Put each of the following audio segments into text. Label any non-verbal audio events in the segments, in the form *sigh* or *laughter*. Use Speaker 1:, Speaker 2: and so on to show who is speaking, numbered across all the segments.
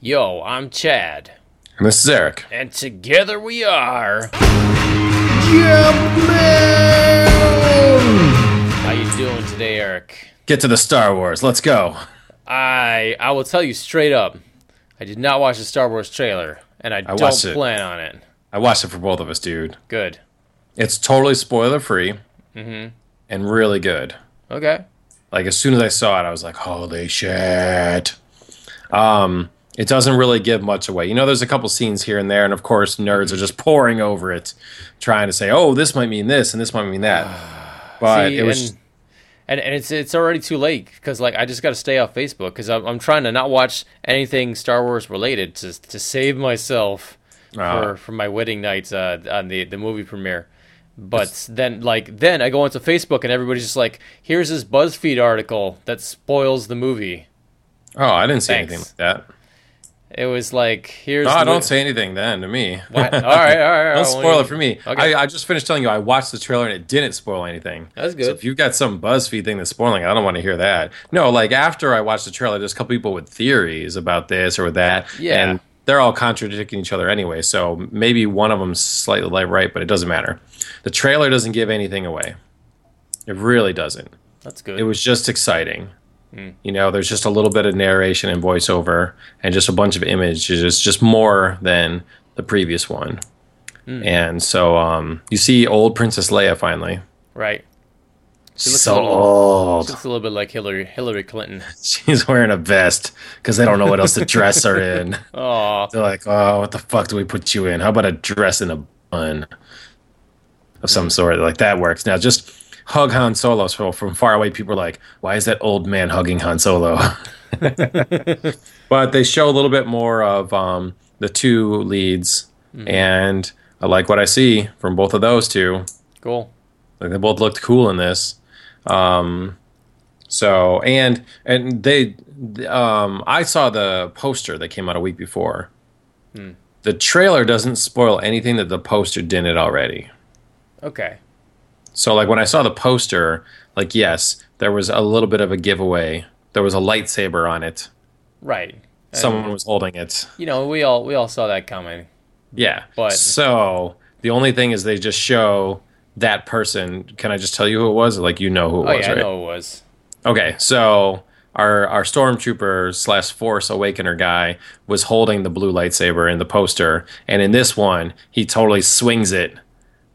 Speaker 1: Yo, I'm Chad,
Speaker 2: And this is Eric.
Speaker 1: and together we are. How you doing today, Eric?
Speaker 2: Get to the Star Wars. Let's go.
Speaker 1: I I will tell you straight up, I did not watch the Star Wars trailer, and I, don't
Speaker 2: watched it.
Speaker 1: plan on it.
Speaker 2: I watched it for both of us, dude.
Speaker 1: Good.
Speaker 2: It's totally spoiler free
Speaker 1: Mm-hmm.
Speaker 2: and really good.
Speaker 1: Okay.
Speaker 2: Like as soon as I saw it, I was like, "Holy shit!" Um, it doesn't really give much away. You know, there's a couple scenes here and there, and of course, nerds are just pouring over it, trying to say, "Oh, this might mean this, and this might mean that." *sighs* But
Speaker 1: See,
Speaker 2: it was
Speaker 1: and, and and it's it's already too late because like I just got to stay off Facebook because I'm I'm trying to not watch anything Star Wars related to to save myself
Speaker 2: Ah.
Speaker 1: for for my wedding night uh, on the the movie premiere. But then like then I go onto Facebook and everybody's just like, here's this BuzzFeed article that spoils the movie.
Speaker 2: oh, I didn't see
Speaker 1: Thanks.
Speaker 2: anything like that.
Speaker 1: It was like here's
Speaker 2: No,
Speaker 1: the
Speaker 2: don't say anything then to me.
Speaker 1: What? *laughs* All right, all right, all right.
Speaker 2: Don't spoil it for me.
Speaker 1: Okay.
Speaker 2: I, I just finished telling you I watched the trailer and it didn't spoil anything.
Speaker 1: That's
Speaker 2: So
Speaker 1: good.
Speaker 2: if you've got some BuzzFeed thing that's spoiling, I don't want to hear that. No, like after I watched the trailer, there's a couple people with theories about this or that.
Speaker 1: Yeah.
Speaker 2: And they're all contradicting each other anyway. So maybe one of them's slightly right, but it doesn't matter. The trailer doesn't give anything away. It really doesn't.
Speaker 1: That's good.
Speaker 2: It was just exciting.
Speaker 1: Hmm.
Speaker 2: You know, there's just a little bit of narration and voiceover and just a bunch of images. It's just more than the previous one.
Speaker 1: Hmm.
Speaker 2: And so um, you see old Princess Leia finally.
Speaker 1: right. She looks a
Speaker 2: so
Speaker 1: little-
Speaker 2: old.
Speaker 1: Looks a little bit like Hillary Hillary Clinton. *laughs*
Speaker 2: She's wearing a vest because they don't know what else to dress her in. *laughs*
Speaker 1: Oh,
Speaker 2: They're like, oh, what the fuck do we put you in? How about a dress in a bun of some sort? Like that works. Now just hug Han Solo. So from far away, people are like, why is that old man hugging Han Solo? *laughs* but they show a little bit more of um, the two leads, and I like what I see from both of those two.
Speaker 1: cool.
Speaker 2: Like they both looked cool in this. Um, so and and they, um, I saw the poster that came out a week before. The trailer doesn't spoil anything that the poster didn't already.
Speaker 1: Okay.
Speaker 2: So like when I saw the poster, like yes, there was a little bit of a giveaway. There was a lightsaber on it.
Speaker 1: Right. And,
Speaker 2: Someone was holding it.
Speaker 1: you know, we all we all saw that coming.
Speaker 2: Yeah.
Speaker 1: But-
Speaker 2: so the only thing is they just show that person. Can I just tell you who it was? Like you know who it
Speaker 1: Oh
Speaker 2: was,
Speaker 1: yeah,
Speaker 2: right?
Speaker 1: I know it was.
Speaker 2: Okay, so our our stormtrooper slash Force Awakener guy was holding the blue lightsaber in the poster, and in this one, he totally swings it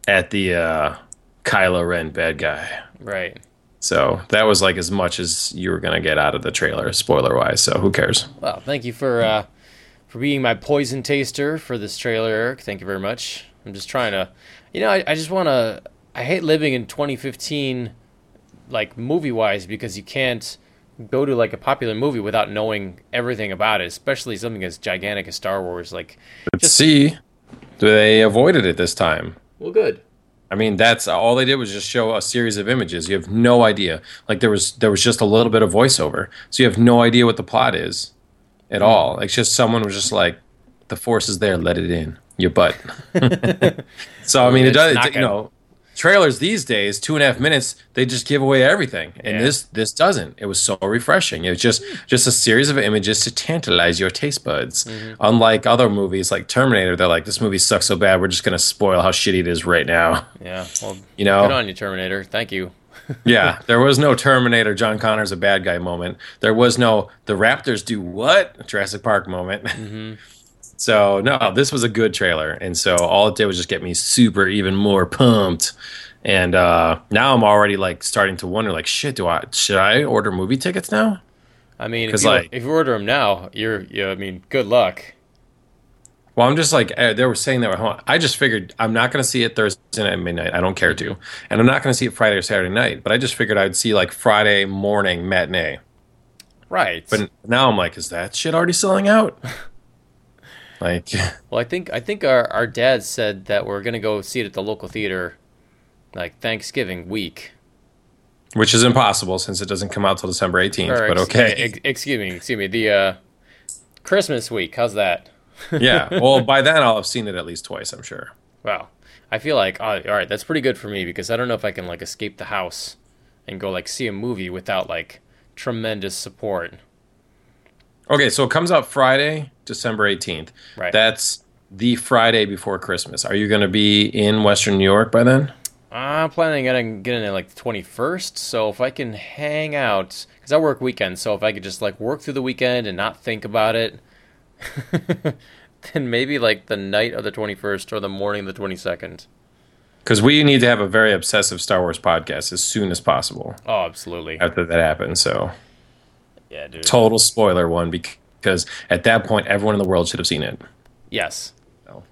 Speaker 2: at the uh, Kylo Ren bad guy.
Speaker 1: Right.
Speaker 2: So that was like as much as you were gonna get out of the trailer, spoiler wise. So who cares?
Speaker 1: Well, thank you for uh, for being my poison taster for this trailer, Eric. Thank you very much. I'm just trying to, you know, I, I just want to. I hate living in 2015, like movie wise, because you can't go to like a popular movie without knowing everything about it, especially something as gigantic as Star Wars. Like,
Speaker 2: Let's see. do They avoided it this time.
Speaker 1: well, good.
Speaker 2: I mean, that's all they did was just show a series of images. You have no idea. Like there was there was just a little bit of voiceover, so you have no idea what the plot is at all. It's just someone was just like, "The force is there, let it in your butt." *laughs* *laughs* so I mean, it does. It, you know, trailers these days, two and a half mm-hmm. minutes, they just give away everything, and
Speaker 1: Yeah.
Speaker 2: this this doesn't. It was so refreshing. It was just hmm. just a series of images to tantalize your taste buds.
Speaker 1: Mm-hmm.
Speaker 2: Unlike other movies like Terminator, they're like, "This movie sucks so bad, we're just gonna spoil how shitty it is right now."
Speaker 1: Yeah. Well,
Speaker 2: You know,
Speaker 1: good on you, Terminator. Thank you. *laughs*
Speaker 2: yeah, there was no Terminator, John Connor's a bad guy moment. There was no the Raptors do what Jurassic Park moment. Mm-hmm. So no, this was a good trailer, and so all it did was just get me super even more pumped. And uh, now I'm already like starting to wonder, like, shit, do I should I order movie tickets now?
Speaker 1: I mean, if
Speaker 2: 'Cause,
Speaker 1: you,
Speaker 2: like-
Speaker 1: if you order them now, you're, you I mean, good luck.
Speaker 2: Well, I'm just like eh, they were saying that. I just figured I'm not going to see it Thursday night at midnight. I don't care to, and I'm not going to see it Friday or Saturday night. But I just figured I'd see like Friday morning matinee.
Speaker 1: Right.
Speaker 2: But now I'm like, is that shit already selling out? *laughs* like, *laughs*
Speaker 1: Well, I think I think our, our dad said that we're gonna go see it at the local theater, like Thanksgiving week.
Speaker 2: which is impossible since it doesn't come out till December 18th.
Speaker 1: Or
Speaker 2: But
Speaker 1: ex-
Speaker 2: okay,
Speaker 1: ex- excuse me, excuse me. The uh, Christmas week. How's that? *laughs*
Speaker 2: yeah. Well, by then I'll have seen it at least twice. I'm sure.
Speaker 1: Wow. I feel like all right. That's pretty good for me because I don't know if I can like escape the house and go like see a movie without like tremendous support.
Speaker 2: Okay, so it comes out Friday, December 18th.
Speaker 1: Right.
Speaker 2: That's the Friday before Christmas. Are you going to be in Western New York by then?
Speaker 1: I'm planning on getting in like the 21st. So if I can hang out, because I work weekends, so if I could just like work through the weekend and not think about it, *laughs* then maybe like the night of the 21st or the morning of the 22nd.
Speaker 2: Because we need to have a very obsessive Star Wars podcast as soon as possible
Speaker 1: Oh, absolutely.
Speaker 2: after that happens. So,
Speaker 1: Yeah, dude.
Speaker 2: total spoiler one because at that point, everyone in the world should have seen it.
Speaker 1: Yes.
Speaker 2: So.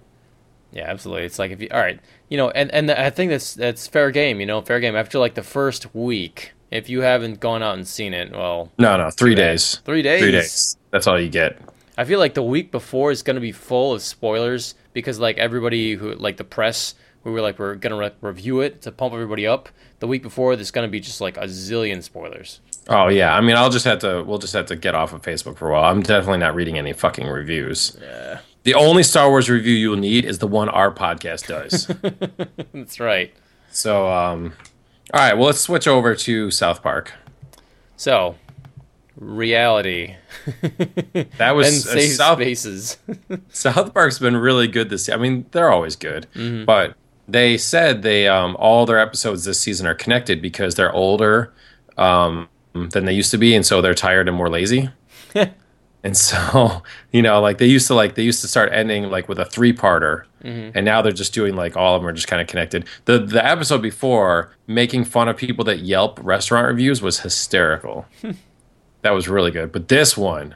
Speaker 1: Yeah, absolutely. It's like if you all right, you know, and and I think that's that's fair game. You know, fair game. After like the first week, if you haven't gone out and seen it, well,
Speaker 2: No, no, three days.
Speaker 1: Three days.
Speaker 2: Three days. That's all you get.
Speaker 1: I feel like the week before is going to be full of spoilers because like everybody who like the press we were like we're going to re- review it to pump everybody up. The week before there's going to be just like a zillion spoilers.
Speaker 2: Oh yeah, I mean, I'll just have to. We'll just have to get off of Facebook for a while. I'm definitely not reading any fucking reviews.
Speaker 1: Yeah.
Speaker 2: The only Star Wars review you'll need is the one our podcast does. *laughs*
Speaker 1: That's right.
Speaker 2: so, um, all right. Well, let's switch over to South Park.
Speaker 1: So, reality
Speaker 2: That was *laughs*
Speaker 1: and safe
Speaker 2: South
Speaker 1: spaces. *laughs*
Speaker 2: South Park's been really good this year. I mean, they're always good,
Speaker 1: Mm-hmm.
Speaker 2: but they said they um, all their episodes this season are connected because they're older um, than they used to be, and so they're tired and more lazy. *laughs* and so, *laughs* you know, like they used to like they used to start ending like with a three parter,
Speaker 1: Mm-hmm.
Speaker 2: and now they're just doing like all of them are just kind of connected. The the episode before making fun of people that Yelp restaurant reviews was hysterical. *laughs* that was really good, but this one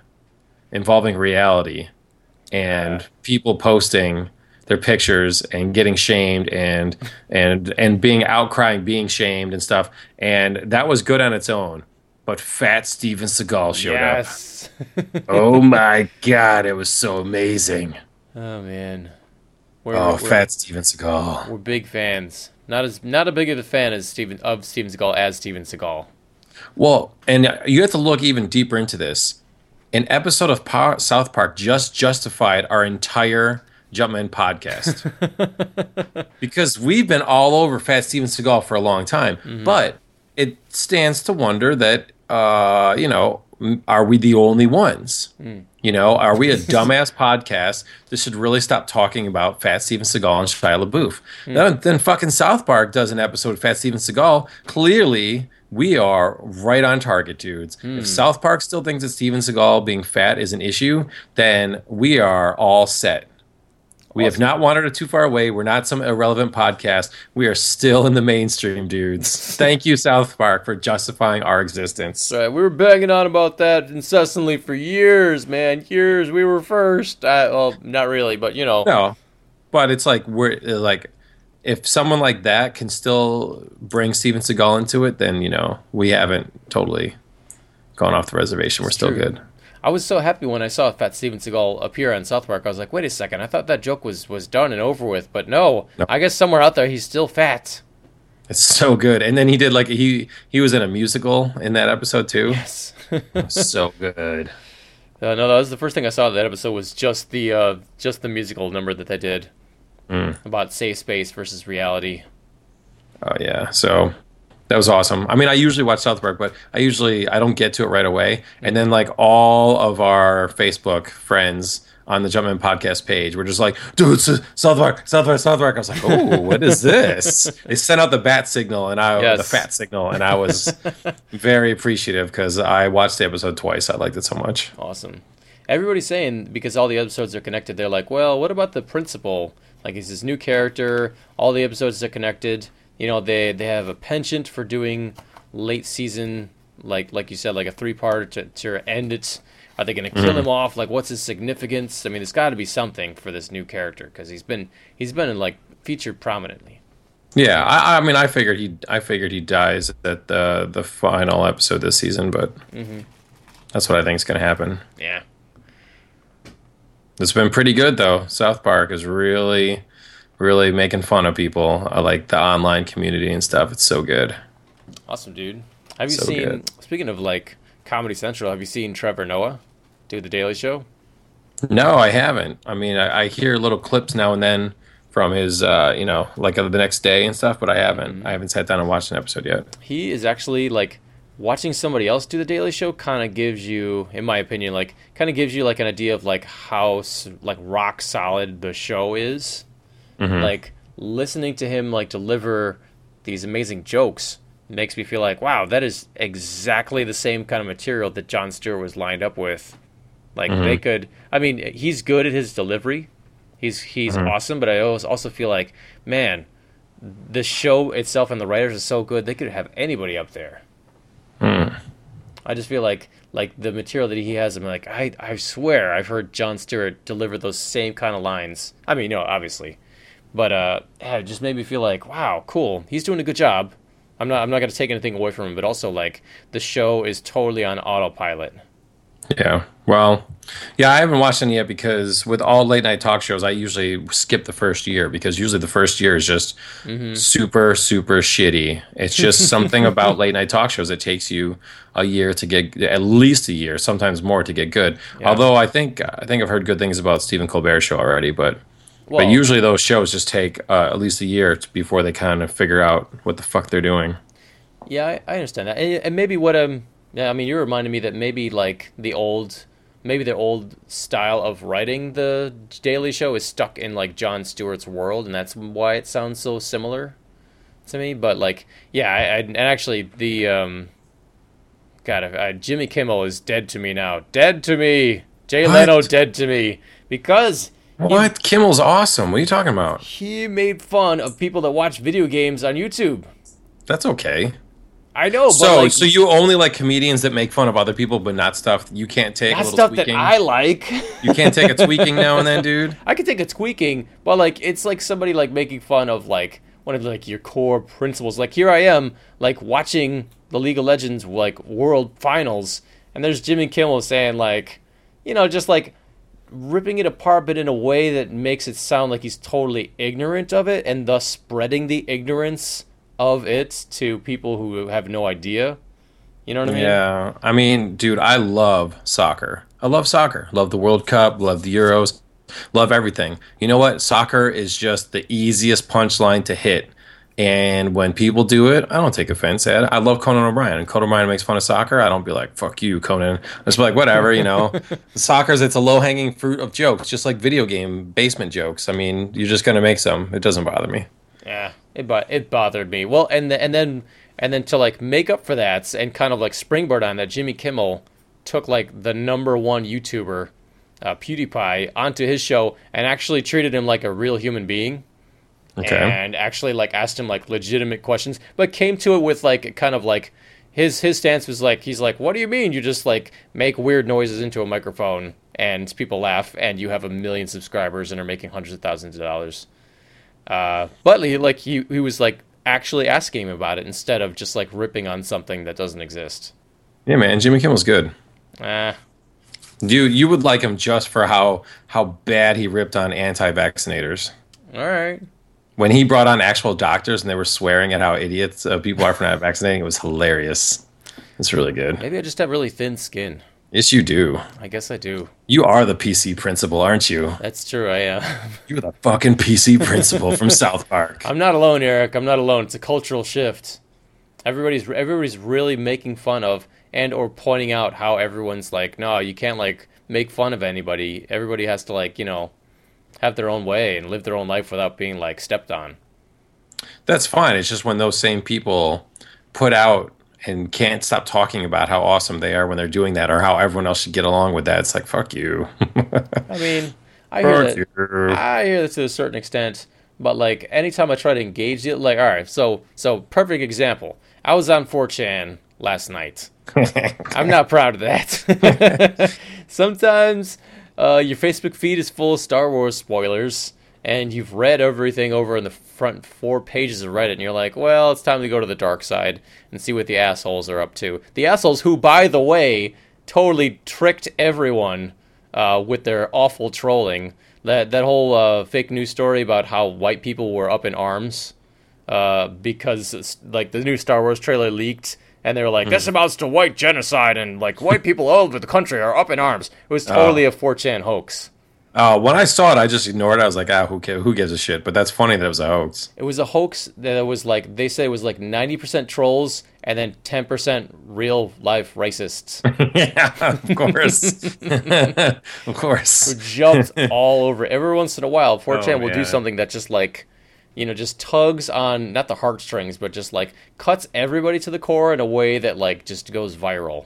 Speaker 2: involving reality and
Speaker 1: Yeah.
Speaker 2: people posting their pictures and getting shamed and and and being outcrying being shamed and stuff and that was good on its own but fat steven seagal showed
Speaker 1: yes.
Speaker 2: up *laughs* oh my god it was so amazing
Speaker 1: oh man. We're,
Speaker 2: oh
Speaker 1: we're,
Speaker 2: fat steven seagal
Speaker 1: we're big fans. Not as not a big of a fan as Steven of Steven Seagal as Steven Seagal.
Speaker 2: well and you have to look even deeper into this an episode of Pa- south park just justified our entire jumpman podcast *laughs* because we've been all over Fat Steven Seagal for a long time. Mm-hmm. But it stands to wonder that, uh, you know, are we the only ones? You know, are we a *laughs* dumbass podcast that should really stop talking about Fat Steven Seagal and Shia LaBeouf? Then, then fucking South Park does an episode of Fat Steven Seagal. Clearly, we are right on target, dudes. If South Park still thinks that Steven Seagal being fat is an issue, then we are all set. We have not wandered too far away. We're not some irrelevant podcast. We are still in the mainstream, dudes. *laughs* Thank you, South Park, for justifying our existence.
Speaker 1: So we were banging on about that incessantly for years, man. Years. We were first. Uh, well, not really, but you know.
Speaker 2: No, but it's like we're like, if someone like that can still bring Steven Seagal into it, then you know we haven't totally gone off the reservation. We're still
Speaker 1: true.
Speaker 2: good.
Speaker 1: I was so happy when I saw Fat Steven Seagal appear on South Park. I was like, wait a second. I thought that joke was was done and over with, but no.
Speaker 2: No.
Speaker 1: I guess somewhere out there he's still fat.
Speaker 2: It's so good. And then he did like he he was in a musical in that episode too.
Speaker 1: Yes.
Speaker 2: so good. *laughs*
Speaker 1: Uh, no, that was the first thing I saw of that episode was just the uh, just the musical number that they did
Speaker 2: Mm.
Speaker 1: about safe space versus reality.
Speaker 2: Oh yeah. So that was awesome. I mean, I usually watch South Park, but I usually I don't get to it right away. And then like all of our Facebook friends on the Jumpman podcast page were just like, dude, South Park, South Park, South Park. I was like, oh, what is this? *laughs* they sent out the bat signal and I
Speaker 1: Yes.
Speaker 2: the fat signal, and I was very appreciative because I watched the episode twice. I liked it so much.
Speaker 1: Awesome. Everybody's saying because all the episodes are connected, they're like, well, what about the principal? Like, he's this new character. All the episodes are connected. You know, they they have a penchant for doing late season, like like you said, like a three part to, to end it. Are they going to kill mm-hmm. him off? Like, what's his significance? I mean, there's got to be something for this new character because he's been he's been in like featured prominently.
Speaker 2: Yeah, I, I mean, I figured he, I figured he dies at the the final episode this season, but mm-hmm. that's what I think is going to happen.
Speaker 1: Yeah.
Speaker 2: It's been pretty good though. South Park is really, really making fun of people. I like the online community and stuff. It's so good.
Speaker 1: Awesome, dude. Have you
Speaker 2: So
Speaker 1: seen?
Speaker 2: good.
Speaker 1: Speaking of like Comedy Central, have you seen Trevor Noah do the Daily Show?
Speaker 2: No, I haven't. I mean, I, I hear little clips now and then from his, uh, you know, like the next day and stuff, but I haven't. I haven't sat down and watched an episode yet.
Speaker 1: He is actually like watching somebody else do the Daily Show kind of gives you, in my opinion, like kind of gives you like an idea of like how like rock solid the show is. Mm-hmm. Like listening to him like deliver these amazing jokes makes me feel like wow, that is exactly the same kind of material that Jon Stewart was lined up with. Like mm-hmm. they could, I mean, he's good at his delivery. He's he's mm-hmm. awesome, but I always also feel like, man, the show itself and the writers are so good they could have anybody up there. I just feel like like the material that he has. I'm like I I swear I've heard Jon Stewart deliver those same kind of lines. I mean, you know, obviously, but uh, it just made me feel like wow, cool. He's doing a good job. I'm not I'm not gonna take anything away from him, but also like the show is totally on autopilot.
Speaker 2: Yeah. Well, yeah, I haven't watched any yet because with all late night talk shows, I usually skip the first year because usually the first year is just super, super shitty. It's just *laughs* something about late night talk shows that takes you a year to get at least a year, sometimes more to get good. Although I think I think I've heard good things about Stephen Colbert's show already, but
Speaker 1: Well,
Speaker 2: but usually those shows just take uh, at least a year before they kind of figure out what the fuck they're doing.
Speaker 1: Yeah, I, I understand that, and, and maybe what um, yeah, I mean, you're reminding me that maybe like the old, maybe the old style of writing the Daily Show is stuck in like Jon Stewart's world, and that's why it sounds so similar to me. But like, yeah, I, I and actually the um, God, I, I, Jimmy Kimmel is dead to me now, dead to me. Jay
Speaker 2: What?
Speaker 1: Leno dead to me because
Speaker 2: What? Kimmel's awesome. What are you talking about?
Speaker 1: he made fun of people that watch video games on YouTube.
Speaker 2: That's okay.
Speaker 1: I know, but
Speaker 2: So,
Speaker 1: like,
Speaker 2: so you only like comedians that make fun of other people, but not stuff you can't take. little
Speaker 1: stuff that? I like.
Speaker 2: You can't take a tweaking now and then, *laughs* dude.
Speaker 1: I can take a tweaking, but like it's like somebody like making fun of like one of like your core principles. Like here I am, like watching the League of Legends like World Finals, and there's Jimmy Kimmel saying like, you know, just like ripping it apart, but in a way that makes it sound like he's totally ignorant of it, and thus spreading the ignorance of it to people who have no idea. You know what I mean?
Speaker 2: Yeah, I mean, dude, I love soccer. I love soccer. Love the World Cup. Love the Euros. Love everything. You know what? Soccer is just the easiest punchline to hit. And when people do it, I don't take offense at it. I love Conan O'Brien. And Conan O'Brien makes fun of soccer. I don't be like, fuck you, Conan. I just be like, whatever, you know. *laughs* Soccer's, it's a low hanging fruit of jokes, just like video game basement jokes. I mean, you're just going to make some. It doesn't bother me.
Speaker 1: Yeah, it bo- it bothered me. Well, and the, and then and then to like make up for that and kind of like springboard on that, Jimmy Kimmel took like the number one YouTuber, uh, PewDiePie, onto his show and actually treated him like a real human being.
Speaker 2: Okay.
Speaker 1: And actually like asked him like legitimate questions, but came to it with like kind of like his his stance was like he's like, what do you mean you just like make weird noises into a microphone and people laugh and you have a million subscribers and are making hundreds of thousands of dollars. Uh, but he like he he was like actually asking him about it instead of just like ripping on something that doesn't exist.
Speaker 2: yeah, man. Jimmy Kimmel's good.
Speaker 1: Ah,
Speaker 2: You you would like him just for how how bad he ripped on anti-vaccinators.
Speaker 1: all right.
Speaker 2: When he brought on actual doctors and they were swearing at how idiots uh, people are for not vaccinating, it was hilarious. It's really good.
Speaker 1: Maybe I just have really thin skin.
Speaker 2: Yes, you do.
Speaker 1: I guess I do.
Speaker 2: You are the PC principal, aren't you?
Speaker 1: That's true. I am. *laughs*
Speaker 2: You're the fucking PC principal from *laughs* South Park.
Speaker 1: I'm not alone, Eric. I'm not alone. It's a cultural shift. Everybody's everybody's really making fun of and or pointing out how everyone's like, no, you can't like make fun of anybody. Everybody has to like you know have their own way and live their own life without being like stepped on.
Speaker 2: That's fine. It's just when those same people put out and can't stop talking about how awesome they are when they're doing that or how everyone else should get along with that. It's like, fuck you.
Speaker 1: I mean, I hear
Speaker 2: fuck
Speaker 1: that.
Speaker 2: you.
Speaker 1: I hear that to a certain extent, but like anytime I try to engage it, like all right, so so perfect example. I was on 4chan last night. *laughs* I'm not proud of that. *laughs* Sometimes uh, your Facebook feed is full of Star Wars spoilers, and you've read everything over in the front four pages of Reddit, and you're like, well, it's time to go to the dark side and see what the assholes are up to. The assholes who, by the way, totally tricked everyone uh, with their awful trolling. That that whole uh, fake news story about how white people were up in arms uh, because like the new Star Wars trailer leaked, and they were like, "This amounts to white genocide," and like white people all over the country are up in arms. It was totally a 4chan hoax.
Speaker 2: Uh, when I saw it, I just ignored it. I was like, ah, who, ca- who gives a shit? But that's funny that it was a hoax.
Speaker 1: It was a hoax that was like they say it was like 90% trolls and then 10% real life racists *laughs*
Speaker 2: yeah, of *laughs* course, *laughs* of course.
Speaker 1: Who jumped all over. Every once in a while, 4chan
Speaker 2: Oh,
Speaker 1: will do something that just like, you know, just tugs on not the heartstrings, but just like cuts everybody to the core in a way that like just goes viral.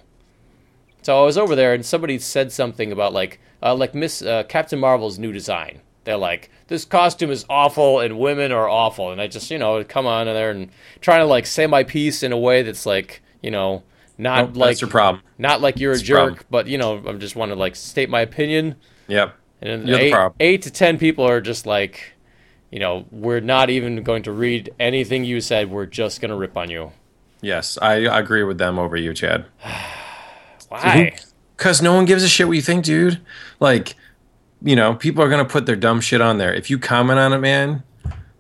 Speaker 1: So I was over there and somebody said something about like, uh, like Miss uh, Captain Marvel's new design. They're like, this costume is awful and women are awful, and I just you know come on in there and trying to like say my piece in a way that's like you know not
Speaker 2: Nope,
Speaker 1: like
Speaker 2: that's your problem.
Speaker 1: not like you're a
Speaker 2: That's the
Speaker 1: jerk, but you know I'm just want to like state my opinion.
Speaker 2: Yep.
Speaker 1: And then
Speaker 2: You're the
Speaker 1: eight, eight to ten people are just like, you know, we're not even going to read anything you said. We're just going to rip on you.
Speaker 2: Yes, I agree with them over you, Chad. *sighs*
Speaker 1: Why?
Speaker 2: Because no one gives a shit what you think, dude. Like, you know, people are gonna put their dumb shit on there. If you comment on it, man,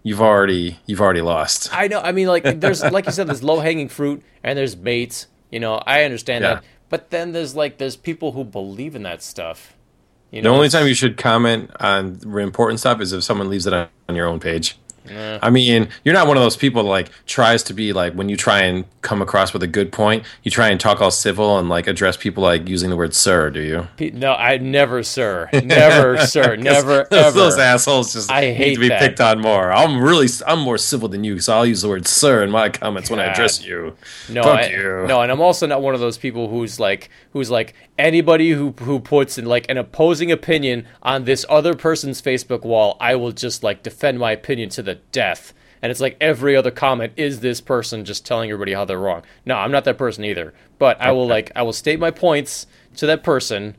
Speaker 2: you've already you've already lost.
Speaker 1: I know. I mean, like, there's like you said, there's low hanging fruit and there's baits. You know, I understand
Speaker 2: Yeah.
Speaker 1: that. But then there's like there's people who believe in that stuff. You
Speaker 2: The only time you should comment on important stuff is if someone leaves it on on your own page.
Speaker 1: Eh.
Speaker 2: I mean, you're not one of those people that, like tries to be like when you try and come across with a good point, you try and talk all civil and like address people like using the word "sir." Do you?
Speaker 1: No, I never, sir, never, *laughs* sir, never, *laughs*
Speaker 2: those, those assholes just
Speaker 1: I
Speaker 2: need
Speaker 1: hate
Speaker 2: to be
Speaker 1: that.
Speaker 2: picked on more. I'm really I'm more civil than you, so I'll use the word "sir" in my comments when I address you.
Speaker 1: No,
Speaker 2: Fuck
Speaker 1: I,
Speaker 2: you.
Speaker 1: no, and I'm also not one of those people who's like, who's like anybody who who puts in like an opposing opinion on this other person's Facebook wall. I will just like defend my opinion to the death. And it's like every other comment is this person just telling everybody how they're wrong. No, I'm not that person either. But I will like I will state my points to that person and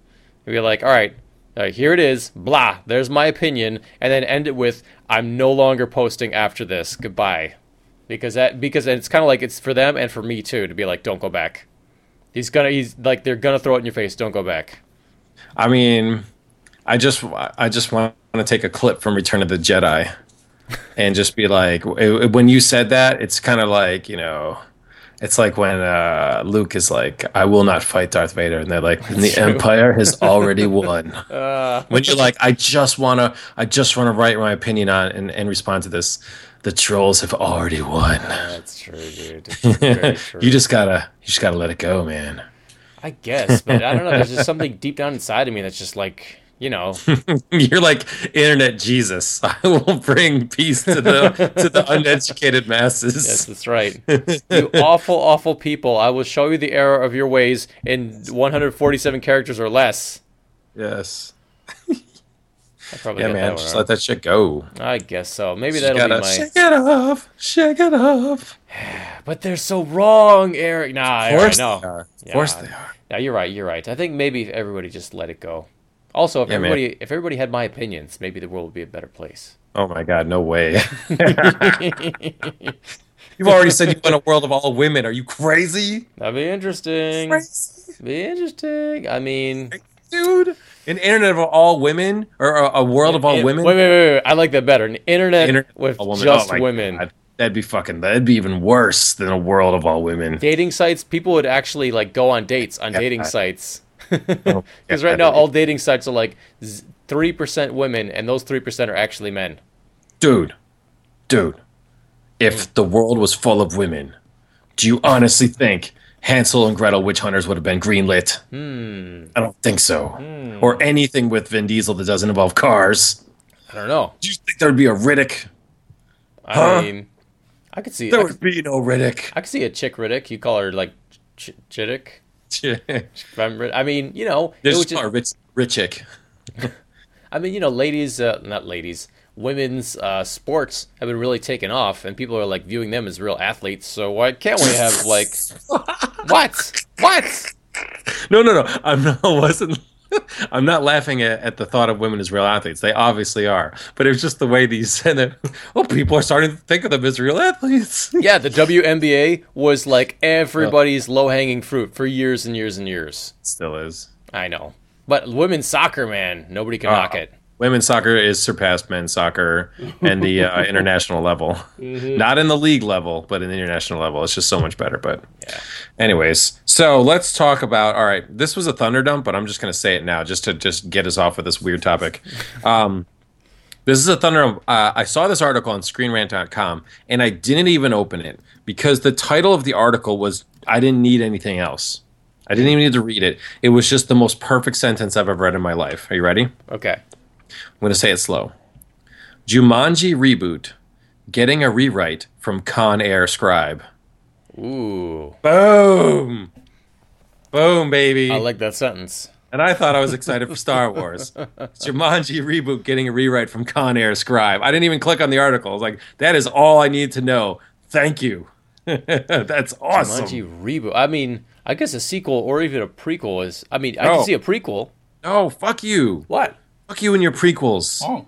Speaker 1: be like, all right, uh, here it is, blah. There's my opinion, and then end it with, I'm no longer posting after this. Goodbye because that because it's kind of like it's for them and for me too to be like don't go back he's gonna he's like they're gonna throw it in your face don't go back
Speaker 2: I mean, I just I just want to take a clip from Return of the Jedi and just be like, when you said that, it's kind of like you know, it's like when uh, Luke is like, "I will not fight Darth Vader," and they're like, "The
Speaker 1: true.
Speaker 2: Empire has already won." *laughs*
Speaker 1: uh,
Speaker 2: when you're like, "I just wanna, I just wanna write my opinion on and, and respond to this." The trolls have already won.
Speaker 1: that's true dude *laughs* true.
Speaker 2: you just gotta, you just gotta let it go, man.
Speaker 1: i guess but i don't know there's just something deep down inside of me that's just like you know *laughs*
Speaker 2: You're like internet Jesus. *laughs* I will bring peace to the to the uneducated masses.
Speaker 1: yes that's right you awful awful people i will show you the error of your ways in 147 characters or less
Speaker 2: Yes.
Speaker 1: I probably
Speaker 2: Yeah, man. Just let that shit go.
Speaker 1: i guess so maybe
Speaker 2: Just
Speaker 1: that'll be my
Speaker 2: shake it off. Shake it off. *sighs*
Speaker 1: but they're so wrong eric nah
Speaker 2: Of course
Speaker 1: no
Speaker 2: they are. Of course
Speaker 1: Yeah.
Speaker 2: they are.
Speaker 1: Yeah, you're right. You're right. I think maybe if everybody just let it go. Also, if
Speaker 2: Yeah, man.
Speaker 1: everybody if everybody had my opinions, maybe the world would be a better place.
Speaker 2: Oh my god, no way. *laughs* *laughs* You've already said you want a world of all women. Are you crazy?
Speaker 1: That'd be interesting.
Speaker 2: Crazy.
Speaker 1: Be interesting. I mean,
Speaker 2: Dude. An internet of all women? Or a, a world of all
Speaker 1: it-
Speaker 2: women?
Speaker 1: Wait, wait, wait, wait. I like that better. An internet,
Speaker 2: Internet
Speaker 1: with just
Speaker 2: Oh
Speaker 1: women.
Speaker 2: God. That'd be fucking that'd be even worse than a world of all women.
Speaker 1: Dating sites. People would actually like go on dates on
Speaker 2: Yeah.
Speaker 1: dating sites. *laughs*
Speaker 2: Oh,
Speaker 1: Because
Speaker 2: yeah,
Speaker 1: right now, all dating sites are like three percent women, and those three percent are actually men.
Speaker 2: dude, dude, if hmm. the world was full of women, do you honestly think Hansel and Gretel witch hunters would have been greenlit?
Speaker 1: Hmm.
Speaker 2: I don't think so. Or anything with Vin Diesel that doesn't involve cars.
Speaker 1: I don't know.
Speaker 2: Do you think there'd be a Riddick?
Speaker 1: I
Speaker 2: Huh?
Speaker 1: mean, I could see.
Speaker 2: There
Speaker 1: I
Speaker 2: would
Speaker 1: could,
Speaker 2: be no Riddick.
Speaker 1: I could see a chick Riddick. You call her like ch- Chittick. *laughs*
Speaker 2: They're
Speaker 1: I'm ri- I mean, you know, it
Speaker 2: just
Speaker 1: would just,
Speaker 2: rich, rich chick. *laughs*
Speaker 1: I mean, you know, ladies, uh, not ladies, women's uh, sports have been really taken off, and people are like viewing them as real athletes. So why can't we have like *laughs* what? What?
Speaker 2: No, no, no. I'm not. *laughs* Wasn't. I'm not laughing at, at the thought of women as real athletes. They obviously are, but it's just the way these *laughs* said. Well, people are starting to think of them as real athletes.
Speaker 1: Yeah, the WNBA was like everybody's low hanging fruit for years and years and years.
Speaker 2: Still is.
Speaker 1: I know, but women's soccer, man, nobody can
Speaker 2: Uh,
Speaker 1: knock it.
Speaker 2: Women's soccer is surpassed men's soccer and the uh, *laughs* international level.
Speaker 1: Mm-hmm.
Speaker 2: Not in the league level, but in the international level. It's just so much better. But,
Speaker 1: Yeah.
Speaker 2: anyways, so let's talk about. All right, this was a thunder dump, but I'm just going to say it now, just to just get us off with this weird topic. *laughs* Um, This is a Thunder. Uh, I saw this article on ScreenRant.com, and I didn't even open it because the title of the article was I didn't need anything else. I didn't even need to read it. It was just the most perfect sentence I've ever read in my life. Are you ready?
Speaker 1: Okay.
Speaker 2: I'm going to say it slow. Jumanji reboot, getting a rewrite from Con Air Scribe.
Speaker 1: Ooh.
Speaker 2: Boom. Boom, baby.
Speaker 1: I like that sentence.
Speaker 2: and I thought I was excited for Star Wars. *laughs* Jumanji reboot getting a rewrite from Con Air Scribe. I didn't even click on the article. I was like, that is all I need to know. Thank you. *laughs* That's awesome.
Speaker 1: Jumanji reboot. I mean, I guess a sequel or even a prequel is. I mean, I
Speaker 2: No.
Speaker 1: can see a prequel.
Speaker 2: No, fuck you.
Speaker 1: What?
Speaker 2: Fuck you and your prequels,
Speaker 1: Oh.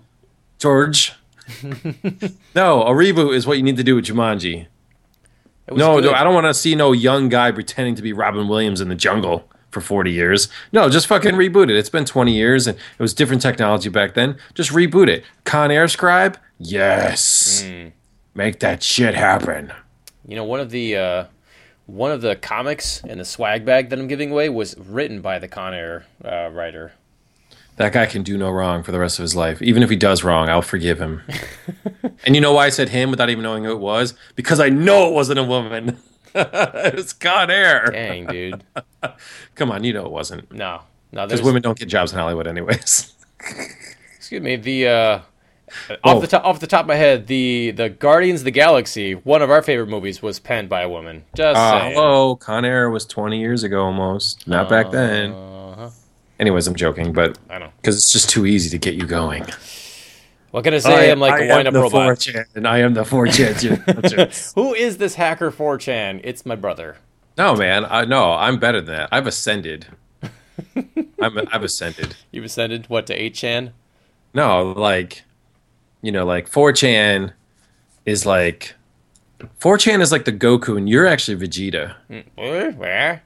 Speaker 2: George. *laughs* no, a reboot is what you need to do with Jumanji. No, no, I don't want to see no young guy pretending to be Robin Williams in the jungle for 40 years. No, just fucking reboot it. It's been 20 years and it was different technology back then. Just reboot it. Con Air Scribe? Yes. Make that shit happen.
Speaker 1: You know, one of the uh, one of the comics in the swag bag that I'm giving away was written by the Con Air uh, writer.
Speaker 2: That guy can do no wrong for the rest of his life. Even if he does wrong, I'll forgive him. *laughs* and you know why I said him without even knowing who it was? Because I know it wasn't a woman. *laughs* it was Con Air.
Speaker 1: Dang, dude. *laughs*
Speaker 2: Come on, you know it wasn't.
Speaker 1: No, no.
Speaker 2: Because women don't get jobs in Hollywood, anyways.
Speaker 1: excuse me. The uh, off the top off the top of my head, the the Guardians of the Galaxy, one of our favorite movies, was penned by a woman. Just
Speaker 2: Uh,
Speaker 1: saying.
Speaker 2: hello, Con Air was 20 years ago almost. Not back then.
Speaker 1: Uh-huh.
Speaker 2: Anyways, I'm joking, but
Speaker 1: I know.
Speaker 2: because it's just too easy to get you going.
Speaker 1: What can I say? I, am like a wind up
Speaker 2: the
Speaker 1: robot.
Speaker 2: 4chan, and I am the 4chan. *laughs*
Speaker 1: Who is this hacker 4chan? It's my brother.
Speaker 2: no, man. I, no, I'm better than that. I've ascended. *laughs* I'm, I've ascended.
Speaker 1: You've ascended what to 8chan?
Speaker 2: No, like, you know, like 4chan is like. 4chan is like the Goku, and you're actually Vegeta.
Speaker 1: Mm, where?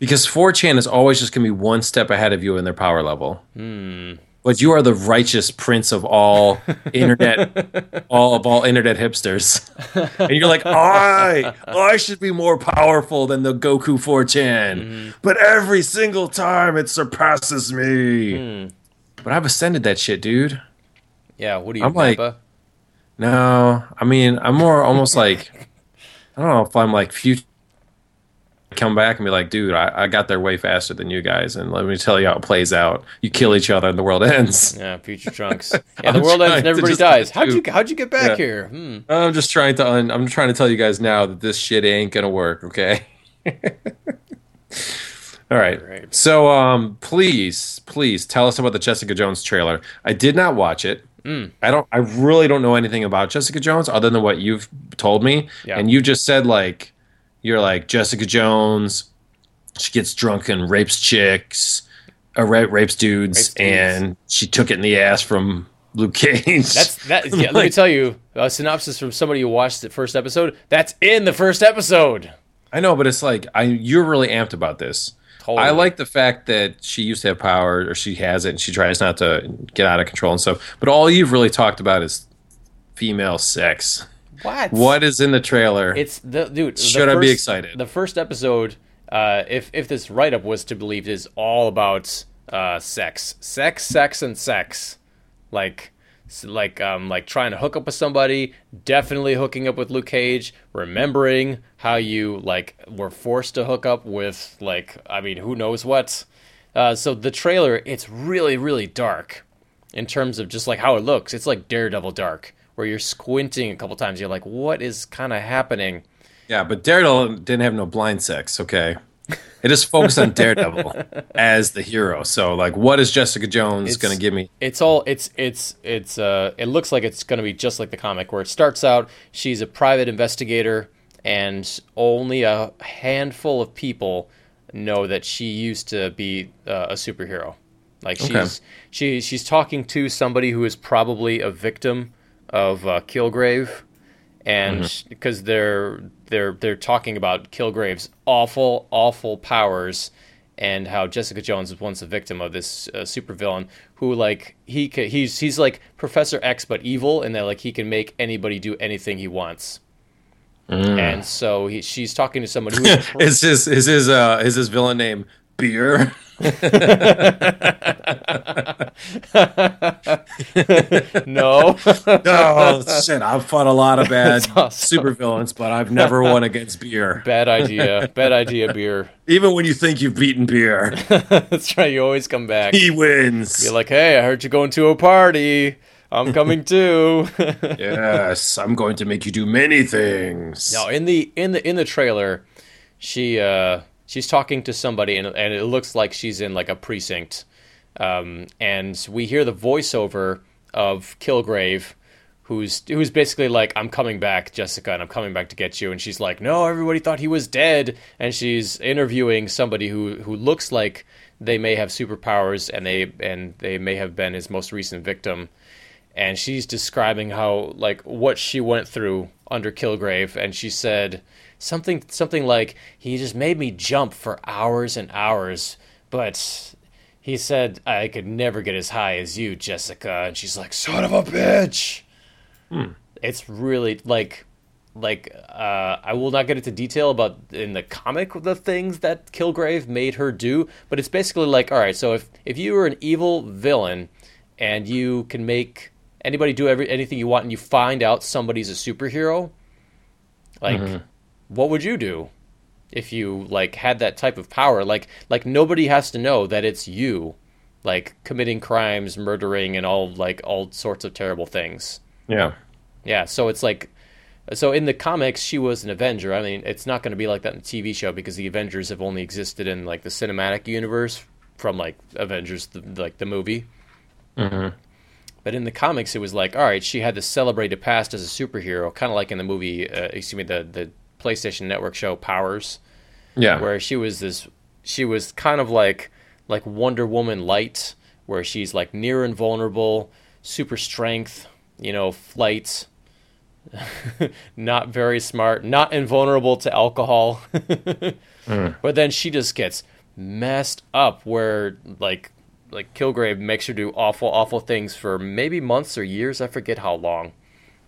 Speaker 2: Because 4chan is always just going to be one step ahead of you in their power level.
Speaker 1: Hmm.
Speaker 2: But you are the righteous prince of all *laughs* internet, all of all internet hipsters, *laughs* and you're like, I, I should be more powerful than the Goku 4chan,
Speaker 1: Mm-hmm.
Speaker 2: but every single time it surpasses me.
Speaker 1: Hmm.
Speaker 2: But I've ascended that shit, dude.
Speaker 1: Yeah, what are you,
Speaker 2: I'm like-
Speaker 1: Nappa?
Speaker 2: No, I mean, I'm more almost like, *laughs* I don't know if I'm like future. Come back and be like, dude, I, I got there way faster than you guys, and let me tell you how it plays out. You kill each other, and the world *laughs* ends.
Speaker 1: Yeah, future trunks. *laughs* Yeah, the world ends and everybody dies. How'd you how'd you get back
Speaker 2: Yeah.
Speaker 1: here? Hmm.
Speaker 2: I'm just trying to un- I'm trying to tell you guys now that this shit ain't gonna work, okay? *laughs* All right.
Speaker 1: Right.
Speaker 2: So um please, please tell us about the Jessica Jones trailer. I did not watch it.
Speaker 1: Mm.
Speaker 2: I don't I really don't know anything about Jessica Jones other than what you've told me.
Speaker 1: Yeah.
Speaker 2: And you just said like you're like Jessica Jones, she gets drunk and rapes chicks, or ra- rapes dudes,
Speaker 1: Rapes dudes.
Speaker 2: and she took it in the ass from Luke Cage.
Speaker 1: That's that. *laughs* Yeah, let me tell you a synopsis from somebody who watched the first episode. That's in the first episode.
Speaker 2: I know, but it's like I you're really amped about this.
Speaker 1: Totally.
Speaker 2: I like the fact that she used to have power, or she has it, and she tries not to get out of control and stuff. But all you've really talked about is female sex.
Speaker 1: What?
Speaker 2: What is in the trailer?
Speaker 1: It's the dude. the
Speaker 2: Should I be excited?
Speaker 1: The first episode, uh, if if this write up was to believe, is all about uh, sex, sex, sex, and sex. Like, like, um, like trying to hook up with somebody. Definitely hooking up with Luke Cage. Remembering how you like were forced to hook up with like, I mean, who knows what. Uh, so the trailer, it's really, really dark in terms of just like how it looks. It's like Daredevil dark, where you're squinting a couple times. You're like, what is kind of happening?
Speaker 2: yeah, but Daredevil didn't have no blind sex. Okay, it just focused on Daredevil *laughs* as the hero. So, like, what is Jessica Jones going to give me?
Speaker 1: It's all it's it's it's uh it looks like it's going to be just like the comic where it starts out she's a private investigator and only a handful of people know that she used to be uh, a superhero. Like she's
Speaker 2: Okay.
Speaker 1: she she's talking to somebody who is probably a victim of uh, Kilgrave. And because they're they're they're talking about Kilgrave's awful awful powers and how Jessica Jones was once a victim of this uh, supervillain who like he he's he's like Professor X but evil and that like he can make anybody do anything he wants. And so he, she's talking to someone who *laughs*
Speaker 2: Is his is his uh is his villain name beer? *laughs*
Speaker 1: no.
Speaker 2: oh shit! I've fought a lot of *laughs* bad
Speaker 1: awesome.
Speaker 2: supervillains, but I've never won against beer.
Speaker 1: Bad idea. Bad idea, beer.
Speaker 2: Even when you think you've beaten beer, *laughs*
Speaker 1: That's right. You always come back.
Speaker 2: he wins.
Speaker 1: You're like, hey, I heard you going to a party. I'm coming too.
Speaker 2: yes, I'm going to make you do many things.
Speaker 1: no, in the in the in the trailer, she uh she's talking to somebody and and it looks like she's in like a precinct. Um and we hear the voiceover of Kilgrave who's who's basically like I'm coming back Jessica and I'm coming back to get you. And she's like no everybody thought he was dead. And she's interviewing somebody who who looks like they may have superpowers and they and they may have been his most recent victim. And she's describing how like what she went through under Kilgrave. And she said something something like he just made me jump for hours and hours but he said I could never get as high as you Jessica. And she's like son of a bitch. It's really like like uh, I will not get into detail about in the comic the things that Kilgrave made her do, but it's basically like all right, so if if you were an evil villain and you can make anybody do every anything you want and you find out somebody's a superhero, like what would you do if you like had that type of power? Like like nobody has to know that it's you like committing crimes, murdering and all like all sorts of terrible things.
Speaker 2: Yeah.
Speaker 1: Yeah, so it's like, so in the comics, she was an Avenger. I mean, it's not going to be like that in the TV show because the Avengers have only existed in like the cinematic universe from like Avengers, the, like the movie.
Speaker 2: Mm-hmm.
Speaker 1: But in the comics, it was like, all right, she had this celebrated past as a superhero, kind of like in the movie, uh, excuse me, the the PlayStation Network show Powers,
Speaker 2: Yeah.
Speaker 1: where she was this, she was kind of like like Wonder Woman light, where she's like near invulnerable, super strength, you know, flight, *laughs* not very smart, not invulnerable to alcohol. *laughs* Mm. But then she just gets messed up where like like Kilgrave makes her do awful, awful things for maybe months or years. I forget how long.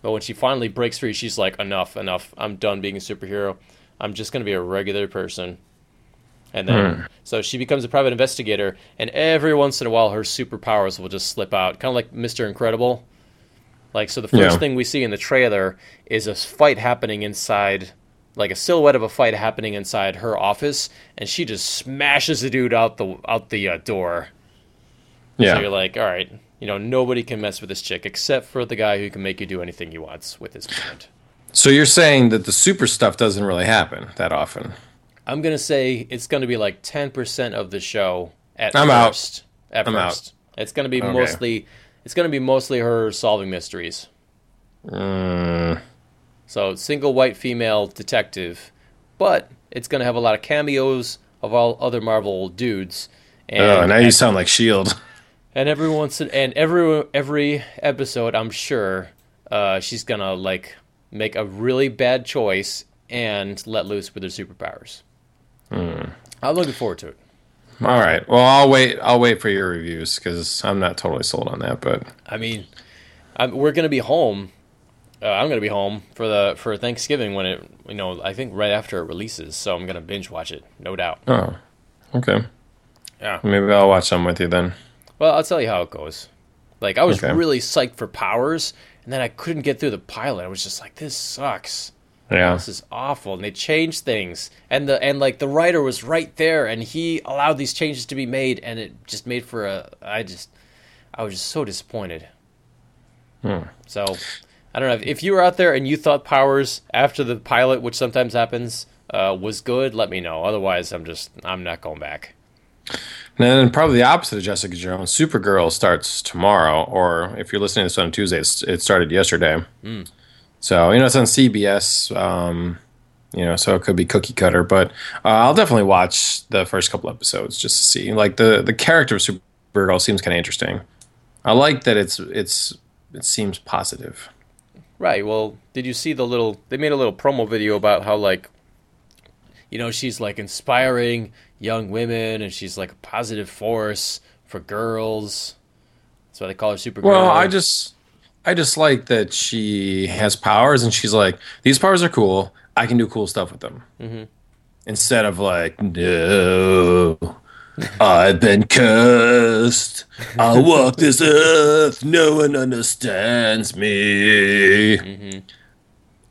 Speaker 1: But when she finally breaks free, she's like, enough, enough. I'm done being a superhero. I'm just gonna be a regular person. And then, so she becomes a private investigator, and every once in a while, her superpowers will just slip out, kind of like Mister Incredible. Like, so the first
Speaker 2: Yeah.
Speaker 1: thing we see in the trailer is a fight happening inside, like a silhouette of a fight happening inside her office, and she just smashes the dude out the out the uh, door.
Speaker 2: Yeah.
Speaker 1: So you're like, all right, you know, nobody can mess with this chick except for the guy who can make you do anything he wants with his mind.
Speaker 2: So you're saying that the super stuff doesn't really happen that often.
Speaker 1: I'm gonna say it's gonna be like ten percent of the show at
Speaker 2: I'm out.
Speaker 1: At
Speaker 2: I'm
Speaker 1: first, it's gonna be
Speaker 2: Okay.
Speaker 1: mostly, it's gonna be mostly her solving mysteries.
Speaker 2: Mm,
Speaker 1: So single white female detective, but it's gonna have a lot of cameos of all other Marvel dudes. And,
Speaker 2: oh, now you sound like Shield.
Speaker 1: And every once in, and every every episode, I'm sure uh, she's gonna like make a really bad choice and let loose with her superpowers.
Speaker 2: Hmm.
Speaker 1: I'm looking forward to it.
Speaker 2: All right. Well, I'll wait. I'll wait for your reviews because I'm not totally sold on that. But
Speaker 1: I mean, I'm, we're gonna be home. Uh, I'm gonna be home for the for Thanksgiving when it you know I think right after it releases. So I'm gonna binge watch it, no doubt.
Speaker 2: oh, okay.
Speaker 1: Yeah.
Speaker 2: Maybe I'll watch some with you then.
Speaker 1: Well, I'll tell you how it goes. Like I was
Speaker 2: Okay.
Speaker 1: really psyched for Powers, and then I couldn't get through the pilot. I was just like, this sucks.
Speaker 2: Yeah.
Speaker 1: This is awful. And they changed things, and the and like the writer was right there, and he allowed these changes to be made, and it just made for a. I just, I was just so disappointed. So, I don't know if, if you were out there and you thought Powers after the pilot, which sometimes happens, uh, was good. Let me know. Otherwise, I'm just I'm not going back.
Speaker 2: And then probably the opposite of Jessica Jones. Supergirl starts tomorrow, or if you're listening to this on Tuesday, it's, it started yesterday. So you know it's on CBS. Um, you know, so it could be cookie cutter, but uh, I'll definitely watch the first couple episodes just to see. Like the the character of Supergirl seems kind of interesting. I like that it's it's it seems positive.
Speaker 1: Right. Well, did you see the little? They made a little promo video about how like, you know, she's like inspiring young women, and she's like a positive force for girls. That's why they call her Supergirl.
Speaker 2: Well, I just I just like that she has powers and she's like these powers are cool. I can do cool stuff with them.
Speaker 1: Mm-hmm.
Speaker 2: Instead of like no, I've been cursed. I walk this earth. No one understands me.
Speaker 1: Mm-hmm.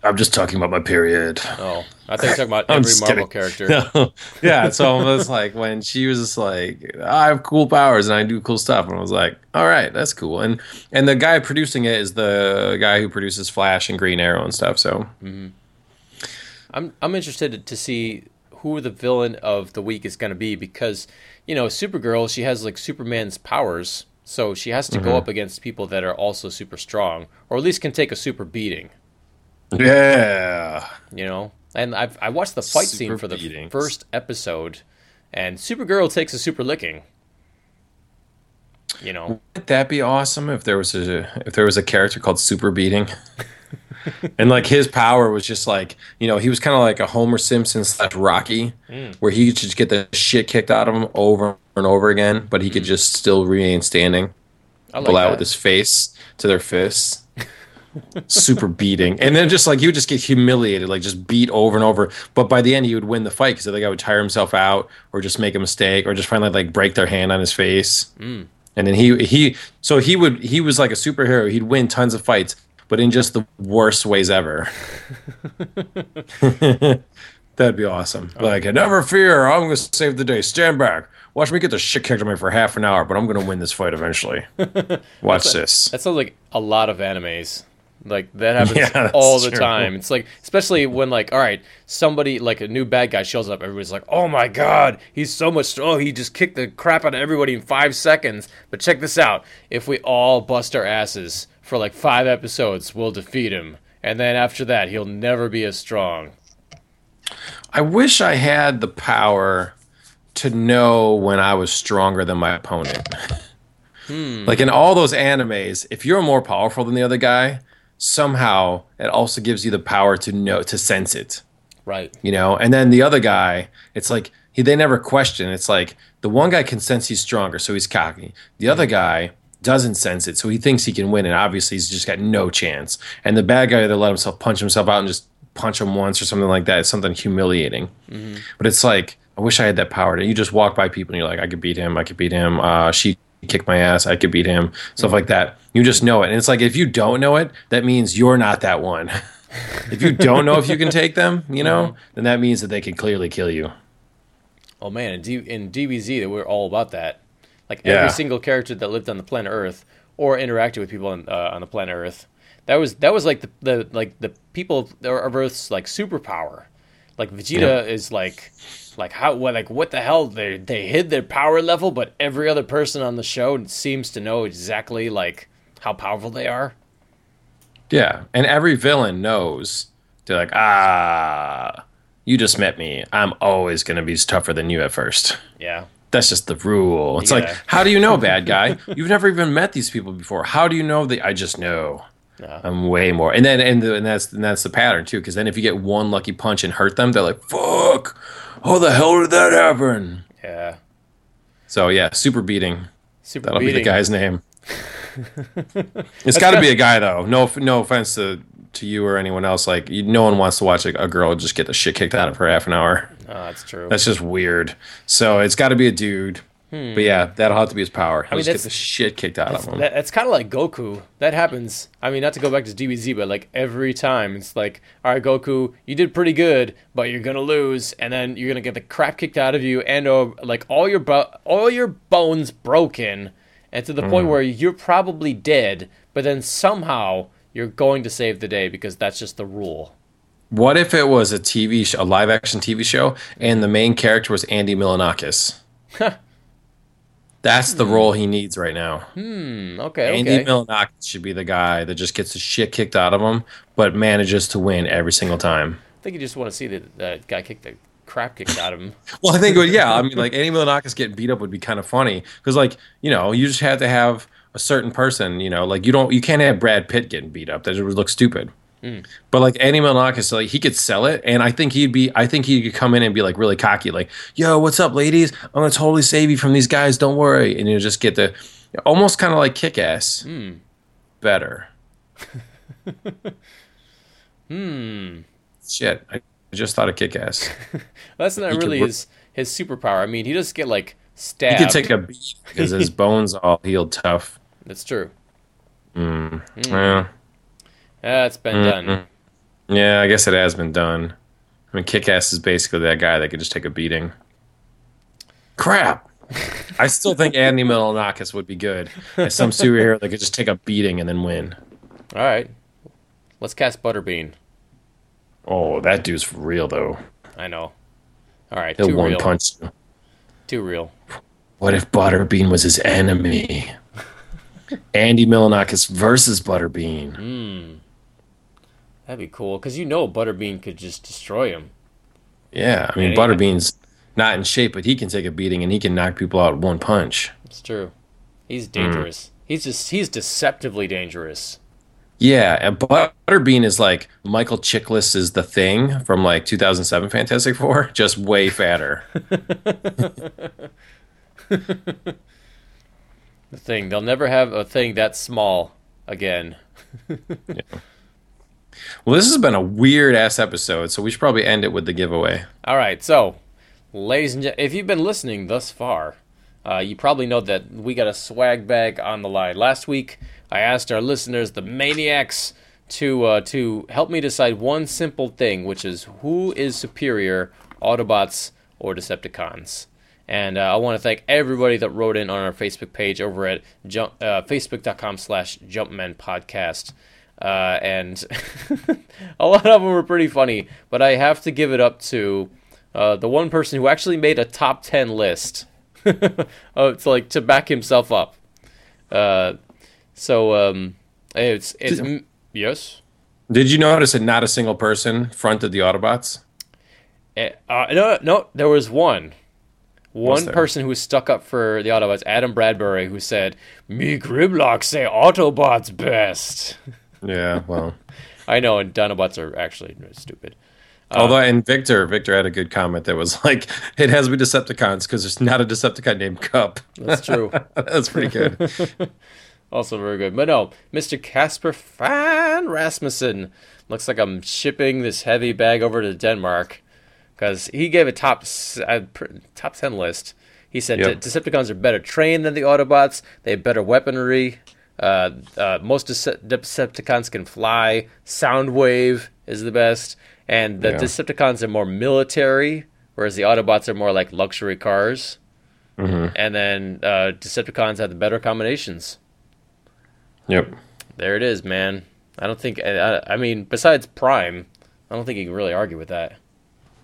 Speaker 2: I'm just talking about my period.
Speaker 1: Oh, I think you're talking about *laughs* every Marvel
Speaker 2: kidding.
Speaker 1: character. *laughs*
Speaker 2: yeah, so it was like when she was just like, I have cool powers and I do cool stuff, and I was like, all right, that's cool. And and the guy producing it is the guy who produces Flash and Green Arrow and stuff. So
Speaker 1: I'm I'm interested to see who the villain of the week is going to be because you know Supergirl she has like Superman's powers, so she has to
Speaker 2: Mm-hmm.
Speaker 1: go up against people that are also super strong, or at least can take a super beating.
Speaker 2: Yeah,
Speaker 1: You know, and I've I watched the fight scene
Speaker 2: Super
Speaker 1: for the
Speaker 2: beatings.
Speaker 1: first episode, and Supergirl takes a super licking. You know,
Speaker 2: Wouldn't that be awesome if there was a if there was a character called Super Beating? *laughs* and like his power was just like you know he was kind of like a Homer Simpson slash Rocky, mm. where he could just get the shit kicked out of him over and over again, but he could mm. just still remain standing,
Speaker 1: I like
Speaker 2: pull out with his face to their fists. Super beating, and then just like he would just get humiliated, like just beat over and over. But by the end, he would win the fight because the guy would tire himself out, or just make a mistake, or just finally like break their hand on his face. Mm. And then he he so he would he was like a superhero. He'd win tons of fights, but in just the worst ways ever. *laughs* That'd be awesome. Oh. Like, never fear, I'm gonna save the day. Stand back. Watch me get the shit kicked out of me for half an hour, but I'm gonna win this fight eventually. *laughs* Watch this.
Speaker 1: That sounds like a lot of animes. Like that happens *laughs*
Speaker 2: Yeah,
Speaker 1: all the
Speaker 2: true.
Speaker 1: time. It's like especially when like all right, somebody like a new bad guy shows up, everybody's like, "Oh my god, he's so much oh, he just kicked the crap out of everybody in 5 seconds." But check this out. If we all bust our asses for like 5 episodes, we'll defeat him. And then after that, he'll never be as strong.
Speaker 2: I wish I had the power to know when I was stronger than my opponent. Hmm. Like in all those animes, if you're more powerful than the other guy, somehow it also gives you the power to know to sense it.
Speaker 1: Right.
Speaker 2: You know? And then the other guy, it's like he they never question. It's like the one guy can sense he's stronger, so he's cocky. The other guy doesn't sense it, so he thinks he can win, and obviously he's just got no chance. And the bad guy that let himself punch himself out and just punch him once or something like that is something humiliating. But it's like I wish I had that power. To you just walk by people and you're like, I could beat him. I could beat him. Uh, she kicked my ass. I could beat him. Stuff like that. You just know it, and it's like if you don't know it, that means you're not that one. *laughs* if you don't know if you can take them, you know, then that means that they can clearly kill you.
Speaker 1: Oh man, in, D- in DBZ, that we're all about that. Like
Speaker 2: Yeah.
Speaker 1: every single character that lived on the planet Earth or interacted with people on, uh, on the planet Earth, that was that was like the, the like the people of Earth's like superpower. Like Vegeta is like like how what like what the hell they they hid their power level, but every other person on the show seems to know exactly like how powerful they are.
Speaker 2: Yeah, and every villain knows they're like, ah, you just met me. I'm always gonna be tougher than you at first.
Speaker 1: Yeah.
Speaker 2: That's just the rule. It's like, how do you know, bad guy? *laughs* You've never even met these people before. How do you know that? I just know.
Speaker 1: Yeah.
Speaker 2: I'm way more. And then and, the, and that's and that's the pattern too. Because then if you get one lucky punch and hurt them, they're like, fuck. How the hell did that happen?
Speaker 1: Yeah.
Speaker 2: So yeah, super beating.
Speaker 1: Super
Speaker 2: That'll be the guy's name. *laughs* it's got to be a guy though. No, no offense to to you or anyone else. Like, you, no one wants to watch a, a girl just get the shit kicked out of her half an hour.
Speaker 1: Oh, that's true.
Speaker 2: That's just weird. So it's got to be a dude. But yeah, that'll have to be his power. He'll
Speaker 1: Hmm. mean,
Speaker 2: just get the shit kicked out of him.
Speaker 1: That, that's kind of like Goku. That happens. I mean, not to go back to DBZ, but like every time it's like, all right, Goku, you did pretty good, but you're gonna lose, and then you're gonna get the crap kicked out of you, and uh, like all your bo- all your bones broken, and to the
Speaker 2: Mm.
Speaker 1: point where you're probably dead, but then somehow you're going to save the day because that's just the rule.
Speaker 2: What if it was a TV, sh- a live action TV show, and the main character was Andy Milonakis? That's the role he needs right now.
Speaker 1: Hmm. Okay.
Speaker 2: Andy
Speaker 1: Okay.
Speaker 2: Milonakis should be the guy that just gets the shit kicked out of him, but manages to win every single time.
Speaker 1: I think you just want to see that that guy kick the crap kicked out of him. *laughs*
Speaker 2: Well, I think, yeah, I mean, like *laughs* Andy Milonakis getting beat up would be kind of funny because, like, you know, you just have to have a certain person, you know, like you don't, you can't have Brad Pitt getting beat up. That would look stupid. But like Andy Milonakis, like he could sell it, and I think he'd be, I think he could come in and be like really cocky, like, "Yo, what's up, ladies? I'm gonna totally save you from these guys. Don't worry." And you just get the, almost kind of like kick ass, better. *laughs*
Speaker 1: Hmm.
Speaker 2: Shit, I just thought of kick ass.
Speaker 1: That's *laughs* not
Speaker 2: He
Speaker 1: really his his superpower. I mean, he just get like stabbed.
Speaker 2: He could take a beat because his *laughs* bones all healed tough.
Speaker 1: That's true.
Speaker 2: Mm.
Speaker 1: Mm.
Speaker 2: Well,
Speaker 1: it's been
Speaker 2: Mm,
Speaker 1: done.
Speaker 2: yeah, I guess it has been done. I mean, Kick-Ass is basically that guy that could just take a beating. Crap. I still think Andy Milonakis would be good as some superhero that could just take a beating and then win.
Speaker 1: All right. Let's cast Butterbean.
Speaker 2: Oh, that dude's for real though.
Speaker 1: I know. All right.
Speaker 2: He'll
Speaker 1: too
Speaker 2: one
Speaker 1: real.
Speaker 2: punch you.
Speaker 1: Too real.
Speaker 2: What if Butterbean was his enemy? *laughs* Andy Milonakis versus Butterbean.
Speaker 1: Hmm. That'd be cool because you know Butterbean could just destroy him.
Speaker 2: Yeah, I mean
Speaker 1: Yeah,
Speaker 2: Butterbean's not in shape, but he can take a beating and he can knock people out one punch.
Speaker 1: It's true. He's dangerous. Mm. He's just he's deceptively dangerous.
Speaker 2: Yeah, and Butterbean is like Michael Chiklis is the thing from like 2007 Fantastic Four, *laughs* just way fatter. *laughs*
Speaker 1: The thing they'll never have a thing that small again. *laughs*
Speaker 2: Well, this has been a weird ass episode, so we should probably end it with the giveaway.
Speaker 1: All right, so, ladies and gentlemen, if you've been listening thus far, uh, you probably know that we got a swag bag on the line. Last week, I asked our listeners, the maniacs, to uh, to help me decide one simple thing, which is who is superior, Autobots or Decepticons. And uh, I want to thank everybody that wrote in on our Facebook page over at jump, uh, facebook.com slash jumpman podcast. Uh, and *laughs* a lot of them were pretty funny, but I have to give it up to uh, the one person who actually made a top 10 list *laughs* uh, to like to back himself up. Uh, so um, it's it's mm, yes.
Speaker 2: Did you notice that not a single person fronted the Autobots?
Speaker 1: Eh, Uh, no, no, there was one. One person who was stuck up for the Autobots, Adam Bradbury, who said, "Me Grimlock say Autobots best." *laughs*
Speaker 2: Yeah, well. *laughs*
Speaker 1: I know, and Dinobots are actually stupid.
Speaker 2: Although, and Victor, Victor had a good comment that was like, "It has to be Decepticons because there's not a Decepticon named Cup."
Speaker 1: That's true. *laughs*
Speaker 2: That's pretty good. *laughs*
Speaker 1: also very good. But no, Mr. Casper Fan Rasmussen looks like I'm shipping this heavy bag over to Denmark because he gave a top uh, top ten list. He said
Speaker 2: Yep.
Speaker 1: Decepticons are better trained than the Autobots. They have better weaponry. Uh, uh, most Decepticons can fly. Soundwave is the best, and the
Speaker 2: Yeah.
Speaker 1: Decepticons are more military, whereas the Autobots are more like luxury cars.
Speaker 2: Mm-hmm.
Speaker 1: And then uh, Decepticons have the better combinations.
Speaker 2: Yep.
Speaker 1: There it is, man. I don't think. I, I mean, besides Prime, I don't think you can really argue with that.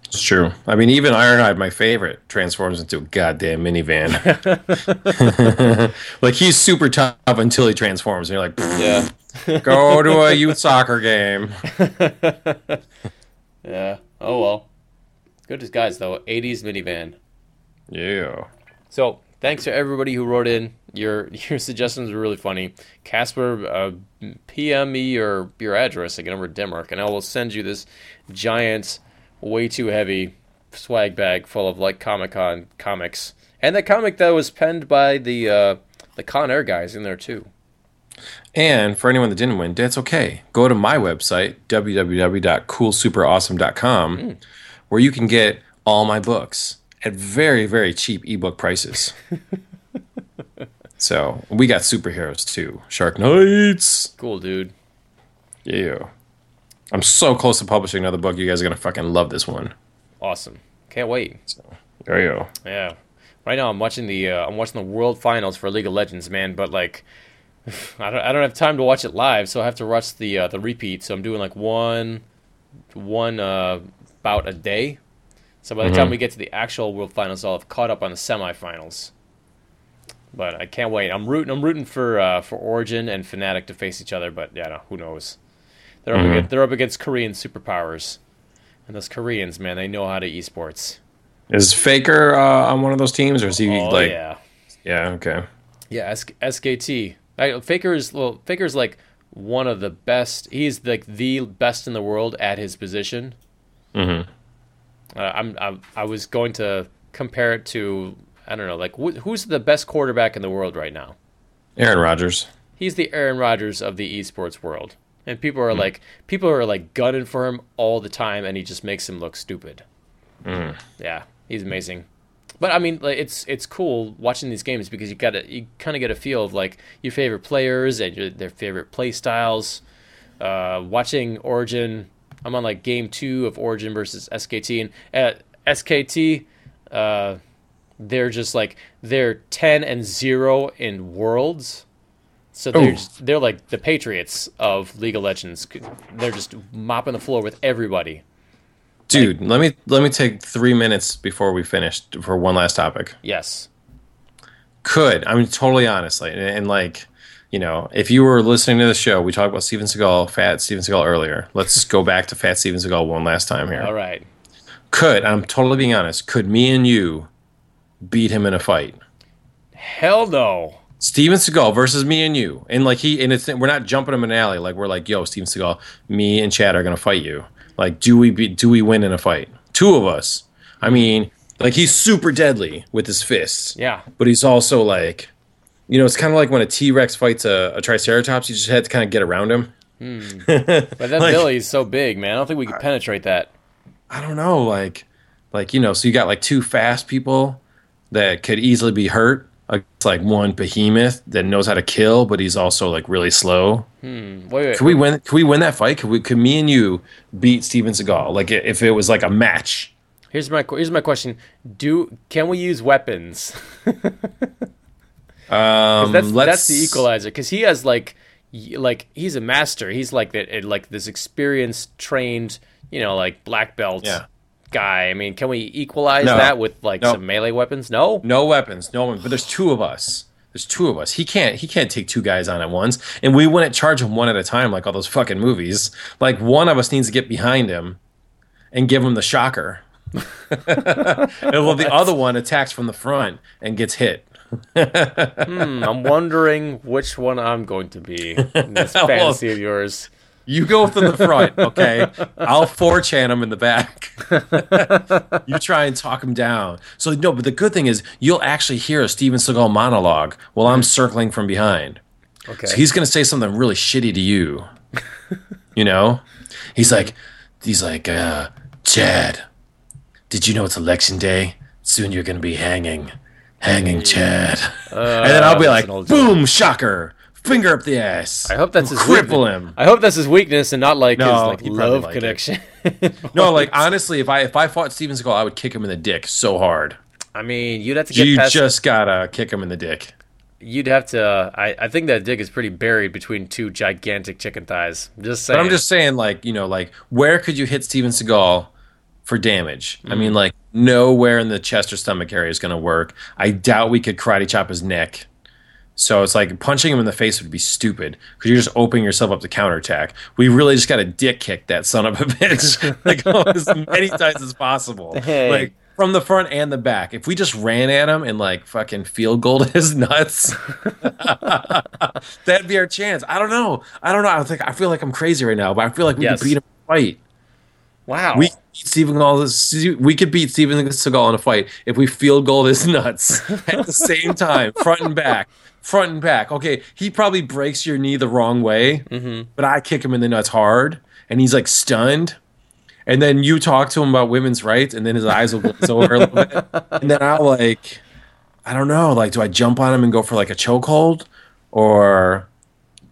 Speaker 2: It's true. I mean, even Ironhide, my favorite, transforms into a goddamn minivan. *laughs* like he's super tough until he transforms, and you're like,
Speaker 1: Yeah.
Speaker 2: go to a youth soccer game. *laughs*
Speaker 1: Yeah. Oh well. Good disguise though. 80s minivan.
Speaker 2: Yeah.
Speaker 1: So thanks to everybody who wrote in. Your *laughs* your suggestions were really funny. Casper, uh, PM me your your address again over to Denmark, and I will send you this giant, way too heavy swag bag full of like Comic Con comics, and the comic that was penned by the uh, the Con Air guys in there too.
Speaker 2: And for anyone that didn't win, that's okay. Go to my website, www.coolsuperawesome.com, where you can get all my books at very, very cheap ebook prices. *laughs* so we got superheroes too. Shark Knights.
Speaker 1: Cool, dude.
Speaker 2: Yeah. I'm so close to publishing another book. You guys are going to fucking love this one.
Speaker 1: Awesome. Can't wait.
Speaker 2: There you go.
Speaker 1: Yeah. Right now I'm watching the uh, I'm watching the World Finals for League of Legends, man. But like, *sighs* I don't I don't have time to watch it live, so I have to watch the uh, the repeat. So I'm doing like one one uh, bout a day. So by the time we get to the actual World Finals, I'll have caught up on the semifinals. But I can't wait. I'm rooting. I'm rooting for uh, for Origen and Fnatic to face each other. But yeah, no, who knows? They're up against, they're up against Korean superpowers, and those Koreans, man, they know how to esports.
Speaker 2: Is Faker uh, on one of those teams, or is he
Speaker 1: Oh
Speaker 2: like?
Speaker 1: yeah.
Speaker 2: yeah, okay.
Speaker 1: Yeah, S- SKT. I, Faker's well, Faker's like one of the best. He's like the best in the world at his position.
Speaker 2: Mm-hmm.
Speaker 1: Uh, I'm, I'm I was going to compare it to I don't know like wh- who's the best quarterback in the world right now?
Speaker 2: Aaron Rodgers.
Speaker 1: He's the Aaron Rodgers of the esports world, and people are like people are like gunning for him all the time, and he just makes him look stupid. Yeah, he's amazing. But I mean, like, it's it's cool watching these games because you got you kind of get a feel of like your favorite players and your, their favorite play styles. Uh, watching Origen, I'm on like game two of Origen versus SKT, and at SKT, uh, they're just like they're ten and zero in worlds. So they're just, they're like the Patriots of League of Legends. They're just mopping the floor with everybody.
Speaker 2: Dude, let me let me take three minutes before we finish for one last topic.
Speaker 1: Yes.
Speaker 2: Could I mean totally honestly, and, and like you know, if you were listening to the show, we talked about Steven Seagal, Fat Steven Seagal earlier. Let's *laughs* go back to Fat Steven Seagal one last time here.
Speaker 1: All right.
Speaker 2: Could I'm totally being honest? Could me and you beat him in a fight?
Speaker 1: Hell no.
Speaker 2: Steven Seagal versus me and you, and like he and it's we're not jumping him in an alley. Like we're like, yo, Steven Seagal, me and Chad are gonna fight you. Like, do we be, do we win in a fight? Two of us. I mean, like he's super deadly with his fists.
Speaker 1: Yeah.
Speaker 2: but he's also like, you know, it's kind of like when a T Rex fights a, a Triceratops. You just had to kind of get around him. Hmm. *laughs*
Speaker 1: But that
Speaker 2: Like-
Speaker 1: Billy's so big, man. I don't think we could penetrate that.
Speaker 2: I don't know, like, like you know, so you got like two fast people that could easily be hurt. It's like one behemoth that knows how to kill, but he's also like really slow.
Speaker 1: Wait, wait.
Speaker 2: Could we win? Could we win that fight? Could we? Could me and you beat Steven Seagal? Like if it was like a match?
Speaker 1: Here's my here's my question. Do can we use weapons? *laughs*
Speaker 2: Um,
Speaker 1: that's
Speaker 2: let's,
Speaker 1: that's the equalizer because he has like like he's a master. He's like that like this experienced, trained, you know, like black belt
Speaker 2: Yeah.
Speaker 1: Guy. I mean, can we equalize
Speaker 2: No.
Speaker 1: that with like
Speaker 2: No.
Speaker 1: some melee weapons? No.
Speaker 2: No weapons, no one. But there's two of us. There's two of us. He can't. He can't take two guys on at once, and we wouldn't charge him one at a time like all those fucking movies. Like one of us needs to get behind him and give him the shocker, *laughs* and well, the other one attacks from the front and gets hit.
Speaker 1: Hmm, I'm wondering which one I'm going to be in this *laughs*
Speaker 2: Well-
Speaker 1: fantasy of yours.
Speaker 2: You go from the front, okay? I'll four-chan him in the back. *laughs* you try and talk him down. So no, but the good thing is you'll actually hear a Steven Seagal monologue while I'm circling from behind.
Speaker 1: Okay.
Speaker 2: So he's gonna say something really shitty to you. you know? He's like he's like, uh, Chad, did you know it's election day? Soon you're gonna be hanging. Hanging Chad. and then I'll be like,
Speaker 1: old joke.
Speaker 2: boom, shocker. Finger up the ass.
Speaker 1: I hope that's his
Speaker 2: cripple
Speaker 1: weakness.
Speaker 2: him.
Speaker 1: I hope that's his weakness and not like his like love
Speaker 2: like
Speaker 1: connection. *laughs*
Speaker 2: No, like honestly, if I if I fought Steven Seagal, I would kick him in the dick so hard.
Speaker 1: I mean, you'd have to get
Speaker 2: You
Speaker 1: past.
Speaker 2: just gotta kick him in the dick.
Speaker 1: You'd have to. Uh, I, I think that dick is pretty buried between two gigantic chicken thighs. I'm just saying.
Speaker 2: But I'm just saying, like, you know, like, where could you hit Steven Seagal for damage? I mean, mm. like, nowhere in the chest or stomach area is going to work. I doubt we could karate chop his neck. So it's like punching him in the face would be stupid because you're just opening yourself up to counterattack. We really just got to dick kick that son of a *laughs* bitch like *laughs* as many times as possible.
Speaker 1: Hey.
Speaker 2: Like from the front and the back. If we just ran at him and like fucking field goaled *laughs* his nuts, that'd be our chance. I don't know. I don't know. I think I feel like I'm crazy right now, but I feel like we
Speaker 1: Yes.
Speaker 2: could beat him in a fight.
Speaker 1: wow.
Speaker 2: We could beat Steven Seagal. We could beat Steven Seagal in a fight if we field goal his nuts at the same time, front and back, front and back. Okay, he probably breaks your knee the wrong way, mm-hmm. but I kick him in the nuts hard, and he's like stunned. And then you talk to him about women's rights, and then his eyes will glaze over a little bit, *laughs* and then I'll like, I don't know, like, do I jump on him and go for like a chokehold, or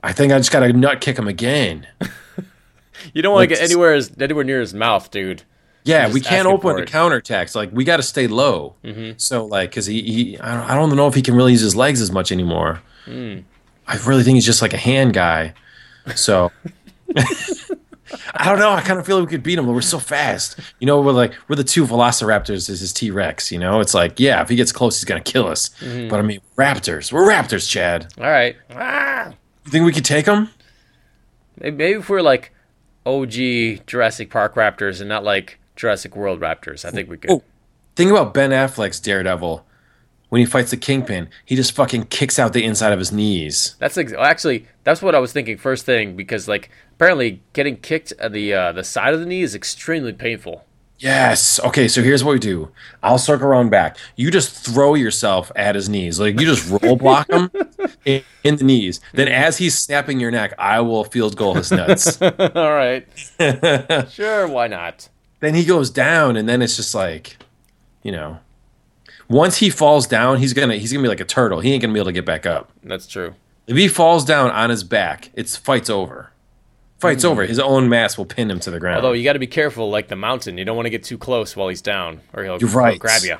Speaker 2: I think I just got to nut kick him again. *laughs*
Speaker 1: you don't want to get anywhere as, anywhere near his mouth, dude.
Speaker 2: Yeah, we can't open
Speaker 1: it.
Speaker 2: counterattacks. Like we got to stay low. So like, cause he, he I, don't, I don't know if he can really use his legs as much anymore. I really think he's just like a hand guy. So *laughs* I don't know. I kind of feel like we could beat him, but we're so fast. You know, we're like we're the two Velociraptors is his T Rex. You know, it's like yeah, if he gets close, he's gonna kill us. But I mean, Raptors. We're Raptors, Chad.
Speaker 1: All right. Ah.
Speaker 2: You think we could take him?
Speaker 1: Maybe, maybe if we're like OG Jurassic Park Raptors and not like Jurassic World Raptors, I think we could.
Speaker 2: Oh, think about Ben Affleck's Daredevil. When he fights the Kingpin, he just fucking kicks out the inside of his knees.
Speaker 1: That's ex- actually that's what I was thinking first thing because like apparently getting kicked at the uh, the side of the knee is extremely painful.
Speaker 2: Yes. Okay, so here's what we do. I'll circle around back. You just throw yourself at his knees. Like you just roll block him *laughs* in, in the knees. Then as he's snapping your neck, I will field goal his nuts. *laughs*
Speaker 1: All right. *laughs* sure, why not?
Speaker 2: Then he goes down and then it's just like, you know. Once he falls down, he's gonna he's gonna be like a turtle. He ain't gonna be able to get back up.
Speaker 1: That's true.
Speaker 2: If he falls down on his back, it's fight's over. Fight's over. His own mass will pin him to the ground.
Speaker 1: Although you got to be careful, like the mountain. You don't want to get too close while he's down, or he'll,
Speaker 2: You're
Speaker 1: he'll grab you.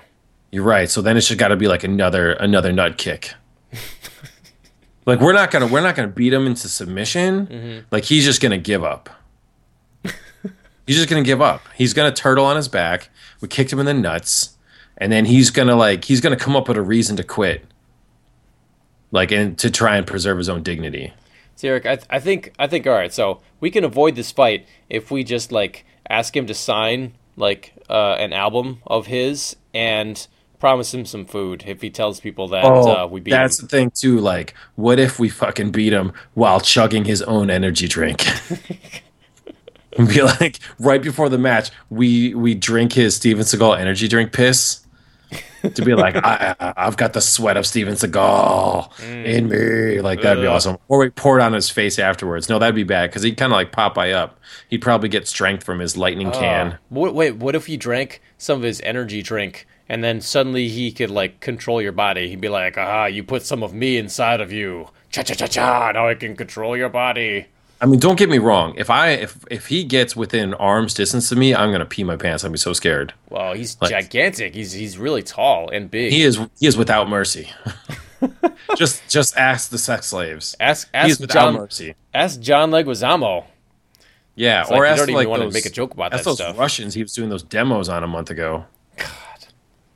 Speaker 2: You're right. So then it's just got to be like another another nut kick. *laughs* like we're not gonna we're not gonna beat him into submission.
Speaker 1: Mm-hmm.
Speaker 2: Like he's just gonna give up. He's just gonna give up. He's gonna turtle on his back. We kicked him in the nuts, and then he's gonna like he's gonna come up with a reason to quit. Like and to try and preserve his own dignity.
Speaker 1: See, Eric, I, th- I think I think all right. So we can avoid this fight if we just like ask him to sign like uh, an album of his and promise him some food if he tells people that uh, we beat
Speaker 2: Oh, that's
Speaker 1: him.
Speaker 2: the thing too. Like, what if we fucking beat him while chugging his own energy drink? *laughs* *laughs* and be like, right before the match, we we drink his Steven Seagal energy drink piss. to be like, I, I've got the sweat of Steven Seagal in me. Like that'd be
Speaker 1: Ugh.
Speaker 2: awesome. Or we pour it on his face afterwards. No, that'd be bad because he'd kind of like Popeye up. He'd probably get strength from his lightning can.
Speaker 1: Uh, what, wait, what if he drank some of his energy drink and then suddenly he could like control your body? He'd be like, "Ah, you put some of me inside of you. Cha cha cha cha. Now I can control your body."
Speaker 2: I mean, don't get me wrong. If I if if he gets within arm's distance of me, I'm gonna pee my pants. I'd be so scared.
Speaker 1: Well, he's
Speaker 2: Like-
Speaker 1: gigantic. He's he's really tall and big.
Speaker 2: He is he is without mercy. *laughs* just just ask the sex slaves.
Speaker 1: ask ask John
Speaker 2: mercy.
Speaker 1: ask John Leguizamo.
Speaker 2: Yeah,
Speaker 1: like
Speaker 2: or
Speaker 1: you
Speaker 2: ask
Speaker 1: don't even
Speaker 2: like
Speaker 1: wanna
Speaker 2: those,
Speaker 1: make a joke about that
Speaker 2: those
Speaker 1: stuff.
Speaker 2: Russians. He was doing those demos on a month ago. God,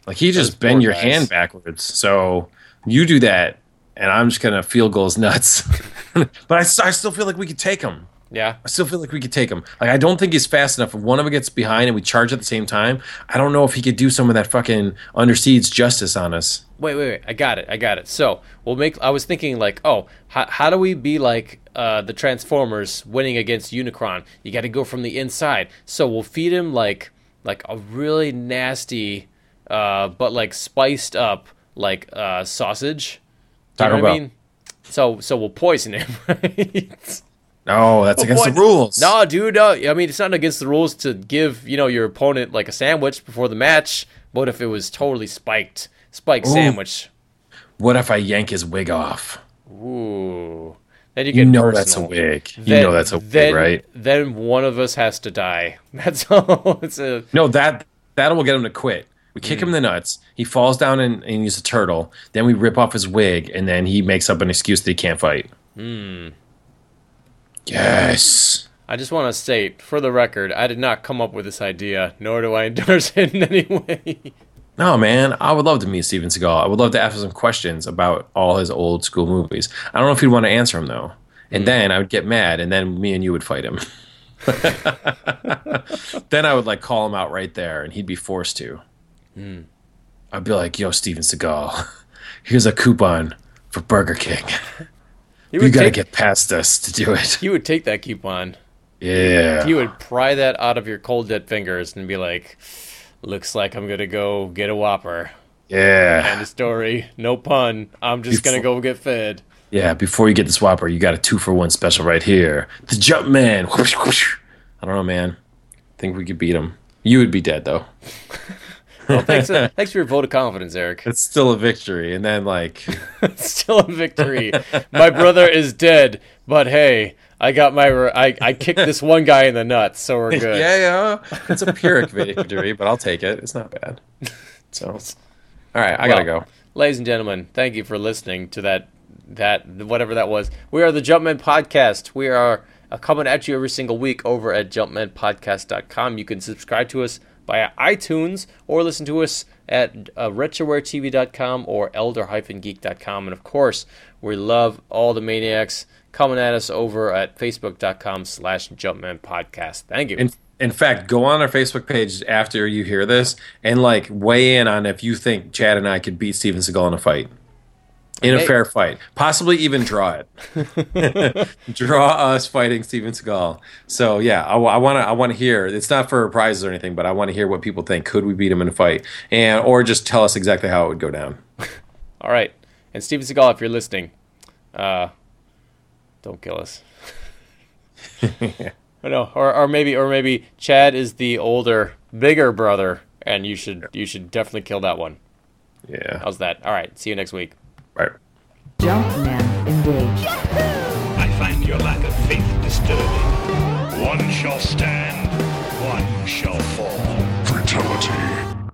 Speaker 2: like he just bend your
Speaker 1: guys.
Speaker 2: hand backwards. So you do that, and I'm just gonna field goals nuts. *laughs* but I, I still feel like we could take him.
Speaker 1: Yeah.
Speaker 2: I still feel like we could take him. Like I don't think he's fast enough. If one of them gets behind and we charge at the same time, I don't know if he could do some of that fucking under siege justice on us.
Speaker 1: Wait, wait, wait. I got it. I got it. So we'll make. I was thinking like, oh, how, how do we be like uh, the Transformers winning against Unicron? You got to go from the inside. So we'll feed him like like a really nasty, uh, but like spiced up like uh, sausage. Do you
Speaker 2: Taco
Speaker 1: know what I mean? So so we'll poison him, *laughs* right?
Speaker 2: No, that's against
Speaker 1: What?
Speaker 2: the rules.
Speaker 1: No, dude. No, I mean it's not against the rules to give you know your opponent like a sandwich before the match. What if it was totally spiked, spiked
Speaker 2: Ooh.
Speaker 1: sandwich?
Speaker 2: What if I yank his wig off?
Speaker 1: Ooh. Then you get You
Speaker 2: know
Speaker 1: personal.
Speaker 2: that's a wig. You know that's a wig,
Speaker 1: then,
Speaker 2: right?
Speaker 1: Then one of us has to die. *laughs* That's all. It's a
Speaker 2: No, that that will get him to quit. We kick him in the nuts. He falls down and, and he's a turtle. Then we rip off his wig, and then he makes up an excuse that he can't fight. Hmm. Yes.
Speaker 1: I just want to state, for the record, I did not come up with this idea, nor do I endorse *laughs* it in any way.
Speaker 2: No, man, I would love to meet Steven Seagal. I would love to ask him some questions about all his old school movies. I don't know if he'd want to answer them though. And then I would get mad, and then me and you would fight him. *laughs* *laughs* then I would like call him out right there, and he'd be forced to. I'd be like, "Yo, Steven Seagal, *laughs* here's a coupon for Burger King. *laughs*
Speaker 1: You
Speaker 2: You gotta get past us to do it."
Speaker 1: You would take that coupon.
Speaker 2: Yeah.
Speaker 1: You would pry that out of your cold dead fingers and be like, "Looks like I'm gonna go get a Whopper."
Speaker 2: yeah.
Speaker 1: End of story. No pun. I'm just gonna go get fed.
Speaker 2: Yeah, before you get the swapper, you got a two for one special right here. The jump man. *laughs* I don't know, man. think we could beat him. You would be dead though.
Speaker 1: Well, thanks, uh, *laughs* thanks for your vote of confidence, Eric.
Speaker 2: It's still a victory. And then like *laughs*
Speaker 1: Still a victory. My brother is dead, but hey, I got my. I I kicked this one guy in the nuts, so we're good. *laughs*
Speaker 2: Yeah, yeah. It's a Pyrrhic victory, but I'll take it. It's not bad. So all right, I gotta go.
Speaker 1: Ladies and gentlemen, thank you for listening to that that whatever that was. We are the Jumpman Podcast. We are uh, coming at you every single week over at jumpmanpodcast.com. You can subscribe to us via iTunes or listen to us at uh, retrowaretv.com or elder-geek.com. And of course, we love all the maniacs coming at us over at facebook.com slash jumpman podcast. Thank you.
Speaker 2: In, in fact, go on our Facebook page after you hear this and like weigh in on if you think Chad and I could beat Steven Seagal in a fight. In a fair fight. Possibly even draw it. *laughs* *laughs* draw us fighting Steven Seagal. So yeah, I, want to I want to hear. It's not for prizes or anything, but I want to hear what people think. Could we beat him in a fight? And or just tell us exactly how it would go down. *laughs*
Speaker 1: All right. And Steven Seagal, if you're listening, uh, don't kill us. or no, or, or maybe or maybe Chad is the older, bigger brother, and you should you should definitely kill that one.
Speaker 2: Yeah.
Speaker 1: How's that? All right. See you next week.
Speaker 2: Right.
Speaker 3: Jumpman engaged.
Speaker 4: I find your lack of faith disturbing. One shall stand,